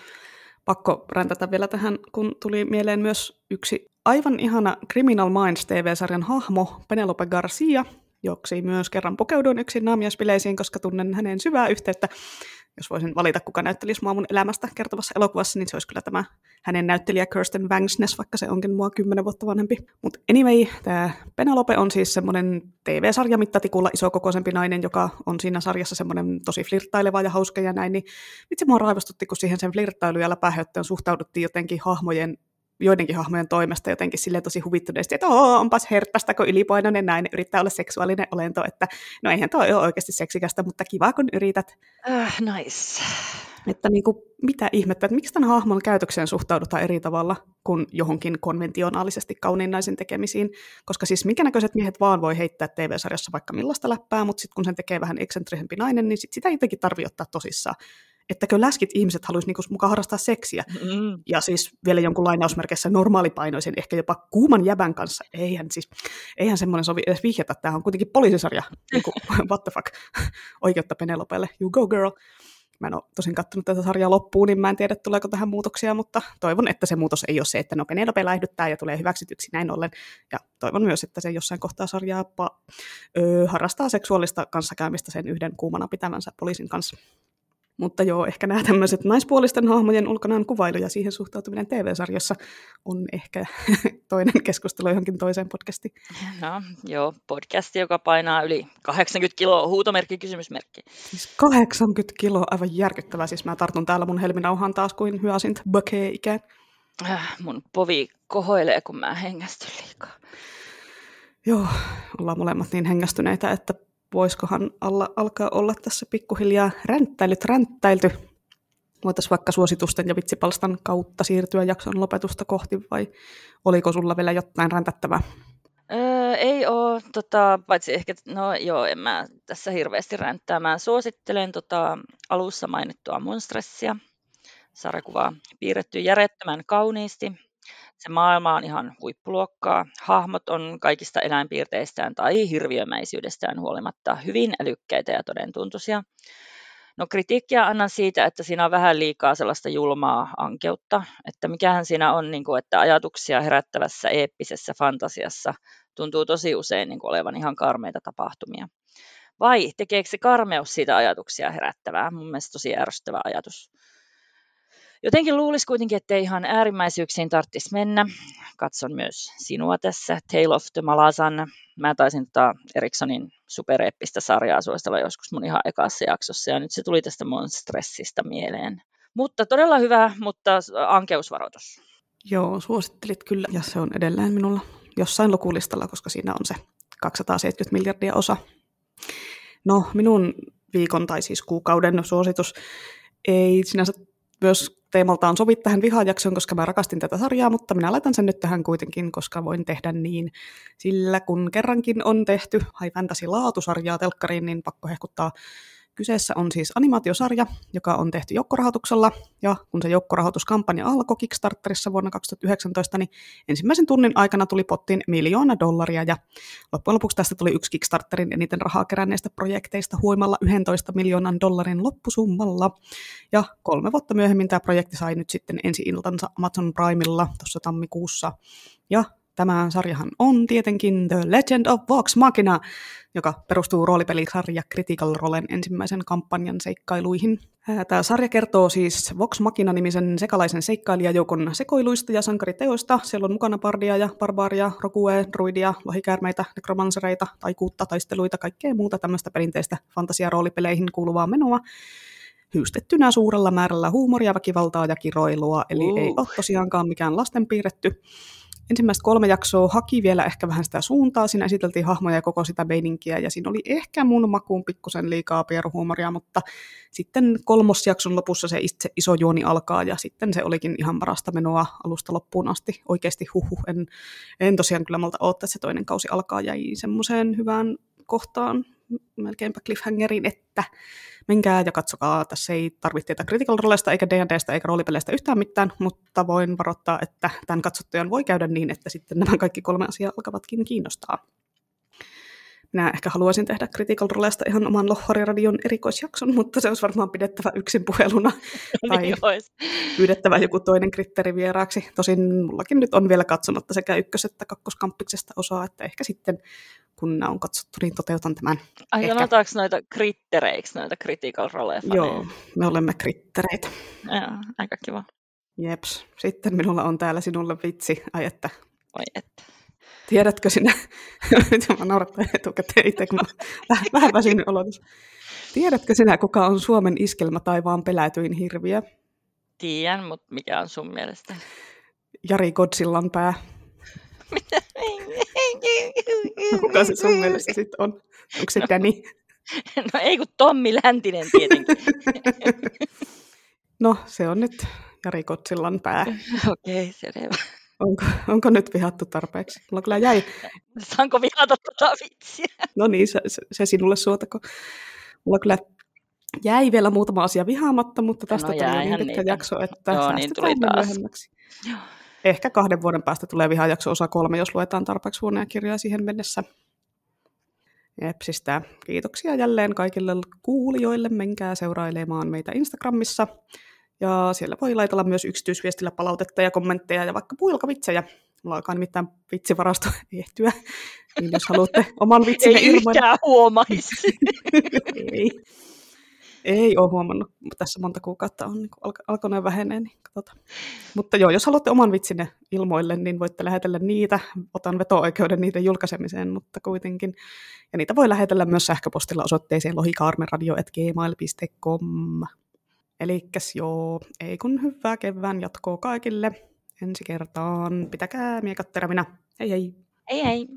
Pakko räntätä vielä tähän, kun tuli mieleen myös yksi aivan ihana Criminal Minds TV-sarjan hahmo, Penelope Garcia, joksi myös kerran pukeuduin yksin naamiospileisiin, koska tunnen hänen syvää yhteyttä jos voisin valita, kuka näyttelisi mua mun elämästä kertovassa elokuvassa, niin se olisi kyllä tämä hänen näyttelijä Kirsten Vangsness, vaikka se onkin mua kymmenen vuotta vanhempi. Mutta anyway, tämä Penelope on siis semmoinen TV-sarja mittatikulla isokokoisempi nainen, joka on siinä sarjassa semmoinen tosi flirttaileva ja hauska ja näin, niin vitsi mua raivostutti, kun siihen sen flirttailu ja läpähöttöön suhtauduttiin jotenkin hahmojen joidenkin hahmojen toimesta jotenkin sille tosi huvittuneesti, että Oo, onpas herttästä, kun ylipainoinen nainen yrittää olla seksuaalinen olento, että no eihän toi ole oikeasti seksikästä, mutta kiva kun yrität. Uh, nice. Että niin kuin, mitä ihmettä, että miksi tämän hahmon käytökseen suhtaudutaan eri tavalla kuin johonkin konventionaalisesti kauniin naisen tekemisiin, koska siis minkä näköiset miehet vaan voi heittää TV-sarjassa vaikka millaista läppää, mutta sitten kun sen tekee vähän eksentrisempi nainen, niin sit sitä jotenkin tarvitse ottaa tosissaan ettäkö läskit ihmiset haluaisi niinku mukaan harrastaa seksiä. Mm. Ja siis vielä jonkun lainausmerkeissä normaalipainoisen, ehkä jopa kuuman jäbän kanssa. Eihän, siis, eihän semmoinen sovi edes vihjata. Tämä on kuitenkin poliisisarja. niin kuin, what the fuck. Oikeutta Penelopelle. You go girl. Mä en ole tosin katsonut tätä sarjaa loppuun, niin mä en tiedä, tuleeko tähän muutoksia, mutta toivon, että se muutos ei ole se, että no Penelope läihdyttää ja tulee hyväksytyksi näin ollen. Ja toivon myös, että se jossain kohtaa sarjaa pa, öö, harrastaa seksuaalista kanssakäymistä sen yhden kuumana pitävänsä poliisin kanssa. Mutta joo, ehkä nämä tämmöiset naispuolisten hahmojen ulkonaan kuvailu ja siihen suhtautuminen TV-sarjassa on ehkä toinen keskustelu johonkin toiseen podcastiin. No joo, podcasti, joka painaa yli 80 kiloa, huutomerkki, kysymysmerkki. Siis 80 kiloa, aivan järkyttävää. Siis mä tartun täällä mun helminauhaan taas kuin hyasint bökee ikään. Äh, mun povi kohoilee, kun mä hengästyn liikaa. Joo, ollaan molemmat niin hengästyneitä, että voisikohan alla, alkaa olla tässä pikkuhiljaa ränttäilyt ränttäilty. Voitaisiin vaikka suositusten ja vitsipalstan kautta siirtyä jakson lopetusta kohti, vai oliko sulla vielä jotain räntättävää? Öö, ei ole, tota, paitsi ehkä, no joo, en mä tässä hirveästi ränttää. Mä suosittelen tota, alussa mainittua Monstressia, sarjakuvaa piirretty järjettömän kauniisti se maailma on ihan huippuluokkaa. Hahmot on kaikista eläinpiirteistään tai hirviömäisyydestään huolimatta hyvin älykkäitä ja todentuntuisia. No kritiikkiä annan siitä, että siinä on vähän liikaa sellaista julmaa ankeutta, että mikähän siinä on, niin kuin, että ajatuksia herättävässä eeppisessä fantasiassa tuntuu tosi usein niin kuin olevan ihan karmeita tapahtumia. Vai tekeekö se karmeus siitä ajatuksia herättävää? Mun mielestä tosi ärsyttävä ajatus. Jotenkin luulisi kuitenkin, että ei ihan äärimmäisyyksiin tarvitsisi mennä. Katson myös sinua tässä, Tale of the Malazan. Mä taisin tota Erikssonin supereeppistä sarjaa suositella joskus mun ihan ekassa jaksossa, ja nyt se tuli tästä Monstressista mieleen. Mutta todella hyvä, mutta ankeusvaroitus. Joo, suosittelit kyllä, ja se on edelleen minulla jossain lukulistalla, koska siinä on se 270 miljardia osa. No, minun viikon tai siis kuukauden suositus ei sinänsä myös teemaltaan sovi tähän vihajaksoon, koska mä rakastin tätä sarjaa, mutta minä laitan sen nyt tähän kuitenkin, koska voin tehdä niin. Sillä kun kerrankin on tehty High Fantasy-laatusarjaa telkkariin, niin pakko hehkuttaa Kyseessä on siis animaatiosarja, joka on tehty joukkorahoituksella, ja kun se joukkorahoituskampanja alkoi Kickstarterissa vuonna 2019, niin ensimmäisen tunnin aikana tuli pottiin miljoona dollaria, ja loppujen lopuksi tästä tuli yksi Kickstarterin eniten rahaa keränneistä projekteista huimalla 11 miljoonan dollarin loppusummalla. Ja kolme vuotta myöhemmin tämä projekti sai nyt sitten ensi iltansa Amazon Primella tuossa tammikuussa, ja Tämä sarjahan on tietenkin The Legend of Vox Machina, joka perustuu roolipelisarja Critical Rolen ensimmäisen kampanjan seikkailuihin. Tämä sarja kertoo siis Vox Machina-nimisen sekalaisen seikkailijajoukon sekoiluista ja sankariteoista. Siellä on mukana bardia ja barbaaria, rokue, druidia, lohikäärmeitä, nekromansereita, taikuutta, taisteluita, kaikkea muuta tämmöistä perinteistä fantasiaroolipeleihin kuuluvaa menoa hyystettynä suurella määrällä huumoria, väkivaltaa ja kiroilua, eli uh. ei ole tosiaankaan mikään lasten piirretty ensimmäistä kolme jaksoa haki vielä ehkä vähän sitä suuntaa. Siinä esiteltiin hahmoja ja koko sitä meininkiä, ja siinä oli ehkä mun makuun pikkusen liikaa pieruhuumoria, mutta sitten kolmosjakson lopussa se itse iso juoni alkaa, ja sitten se olikin ihan parasta menoa alusta loppuun asti. Oikeasti huhu, en, en tosiaan kyllä malta odottaa, että se toinen kausi alkaa, jäi semmoiseen hyvään kohtaan, melkeinpä cliffhangerin, että menkää ja katsokaa. Tässä ei tarvitse tietää Critical Roleista eikä D&Dstä eikä roolipeleistä yhtään mitään, mutta voin varoittaa, että tämän katsottajan voi käydä niin, että sitten nämä kaikki kolme asiaa alkavatkin kiinnostaa. Minä ehkä haluaisin tehdä Critical Roleista ihan oman Lohvariradion erikoisjakson, mutta se olisi varmaan pidettävä yksin puheluna tai niin pyydettävä joku toinen kriteeri vieraaksi. Tosin mullakin nyt on vielä katsomatta sekä ykkös- että kakkoskamppiksesta osaa, että ehkä sitten kun nämä on katsottu, niin toteutan tämän. Ai ehkä... sanotaanko noita krittereiksi, noita critical role Joo, me olemme krittereitä. Joo, aika kiva. Jeps. Sitten minulla on täällä sinulle vitsi. Ai että. Oi että. Tiedätkö sinä, mä naurattaa etukäteen itse, kun vähän, vähän väsynyt olotus. Tiedätkö sinä, kuka on Suomen iskelmä taivaan pelätyin hirviö? Tiedän, mutta mikä on sun mielestä? Jari Godsillan pää. Mitä? Kuka se sun mielestä sitten on? Onko se no, Danny? No ei kun Tommi Läntinen tietenkin. no se on nyt Jari Kotsillan pää. Okei, okay, selvä. Onko, onko nyt vihattu tarpeeksi? Mulla kyllä jäi... Saanko vihata tota vitsiä? No niin, se, se, se sinulle suotako. Mulla kyllä jäi vielä muutama asia vihaamatta, mutta tästä no, tuli niin pitkä niitä. jakso, että Joo, niin tuli taas. myöhemmäksi. Joo. Ehkä kahden vuoden päästä tulee vihajakso osa kolme, jos luetaan tarpeeksi huoneja kirjoja siihen mennessä. Jepsistä. Kiitoksia jälleen kaikille kuulijoille. Menkää seurailemaan meitä Instagramissa. Ja siellä voi laitella myös yksityisviestillä palautetta ja kommentteja ja vaikka puilkavitsejä. Mulla alkaa nimittäin vitsivarasto ehtyä. Niin jos haluatte oman vitsinne Ei yhtään huomaisi. Ei. Ei ole huomannut, tässä monta kuukautta on niin alko, alkanut vähenee, niin. Mutta joo, jos haluatte oman vitsinne ilmoille, niin voitte lähetellä niitä. Otan veto-oikeuden niiden julkaisemiseen, mutta kuitenkin. Ja niitä voi lähetellä myös sähköpostilla osoitteeseen lohikaarmeradio.gmail.com. Elikkäs joo, ei kun hyvää kevään jatkoa kaikille. Ensi kertaan. Pitäkää miekat terävinä. Hei hei. Hei hei.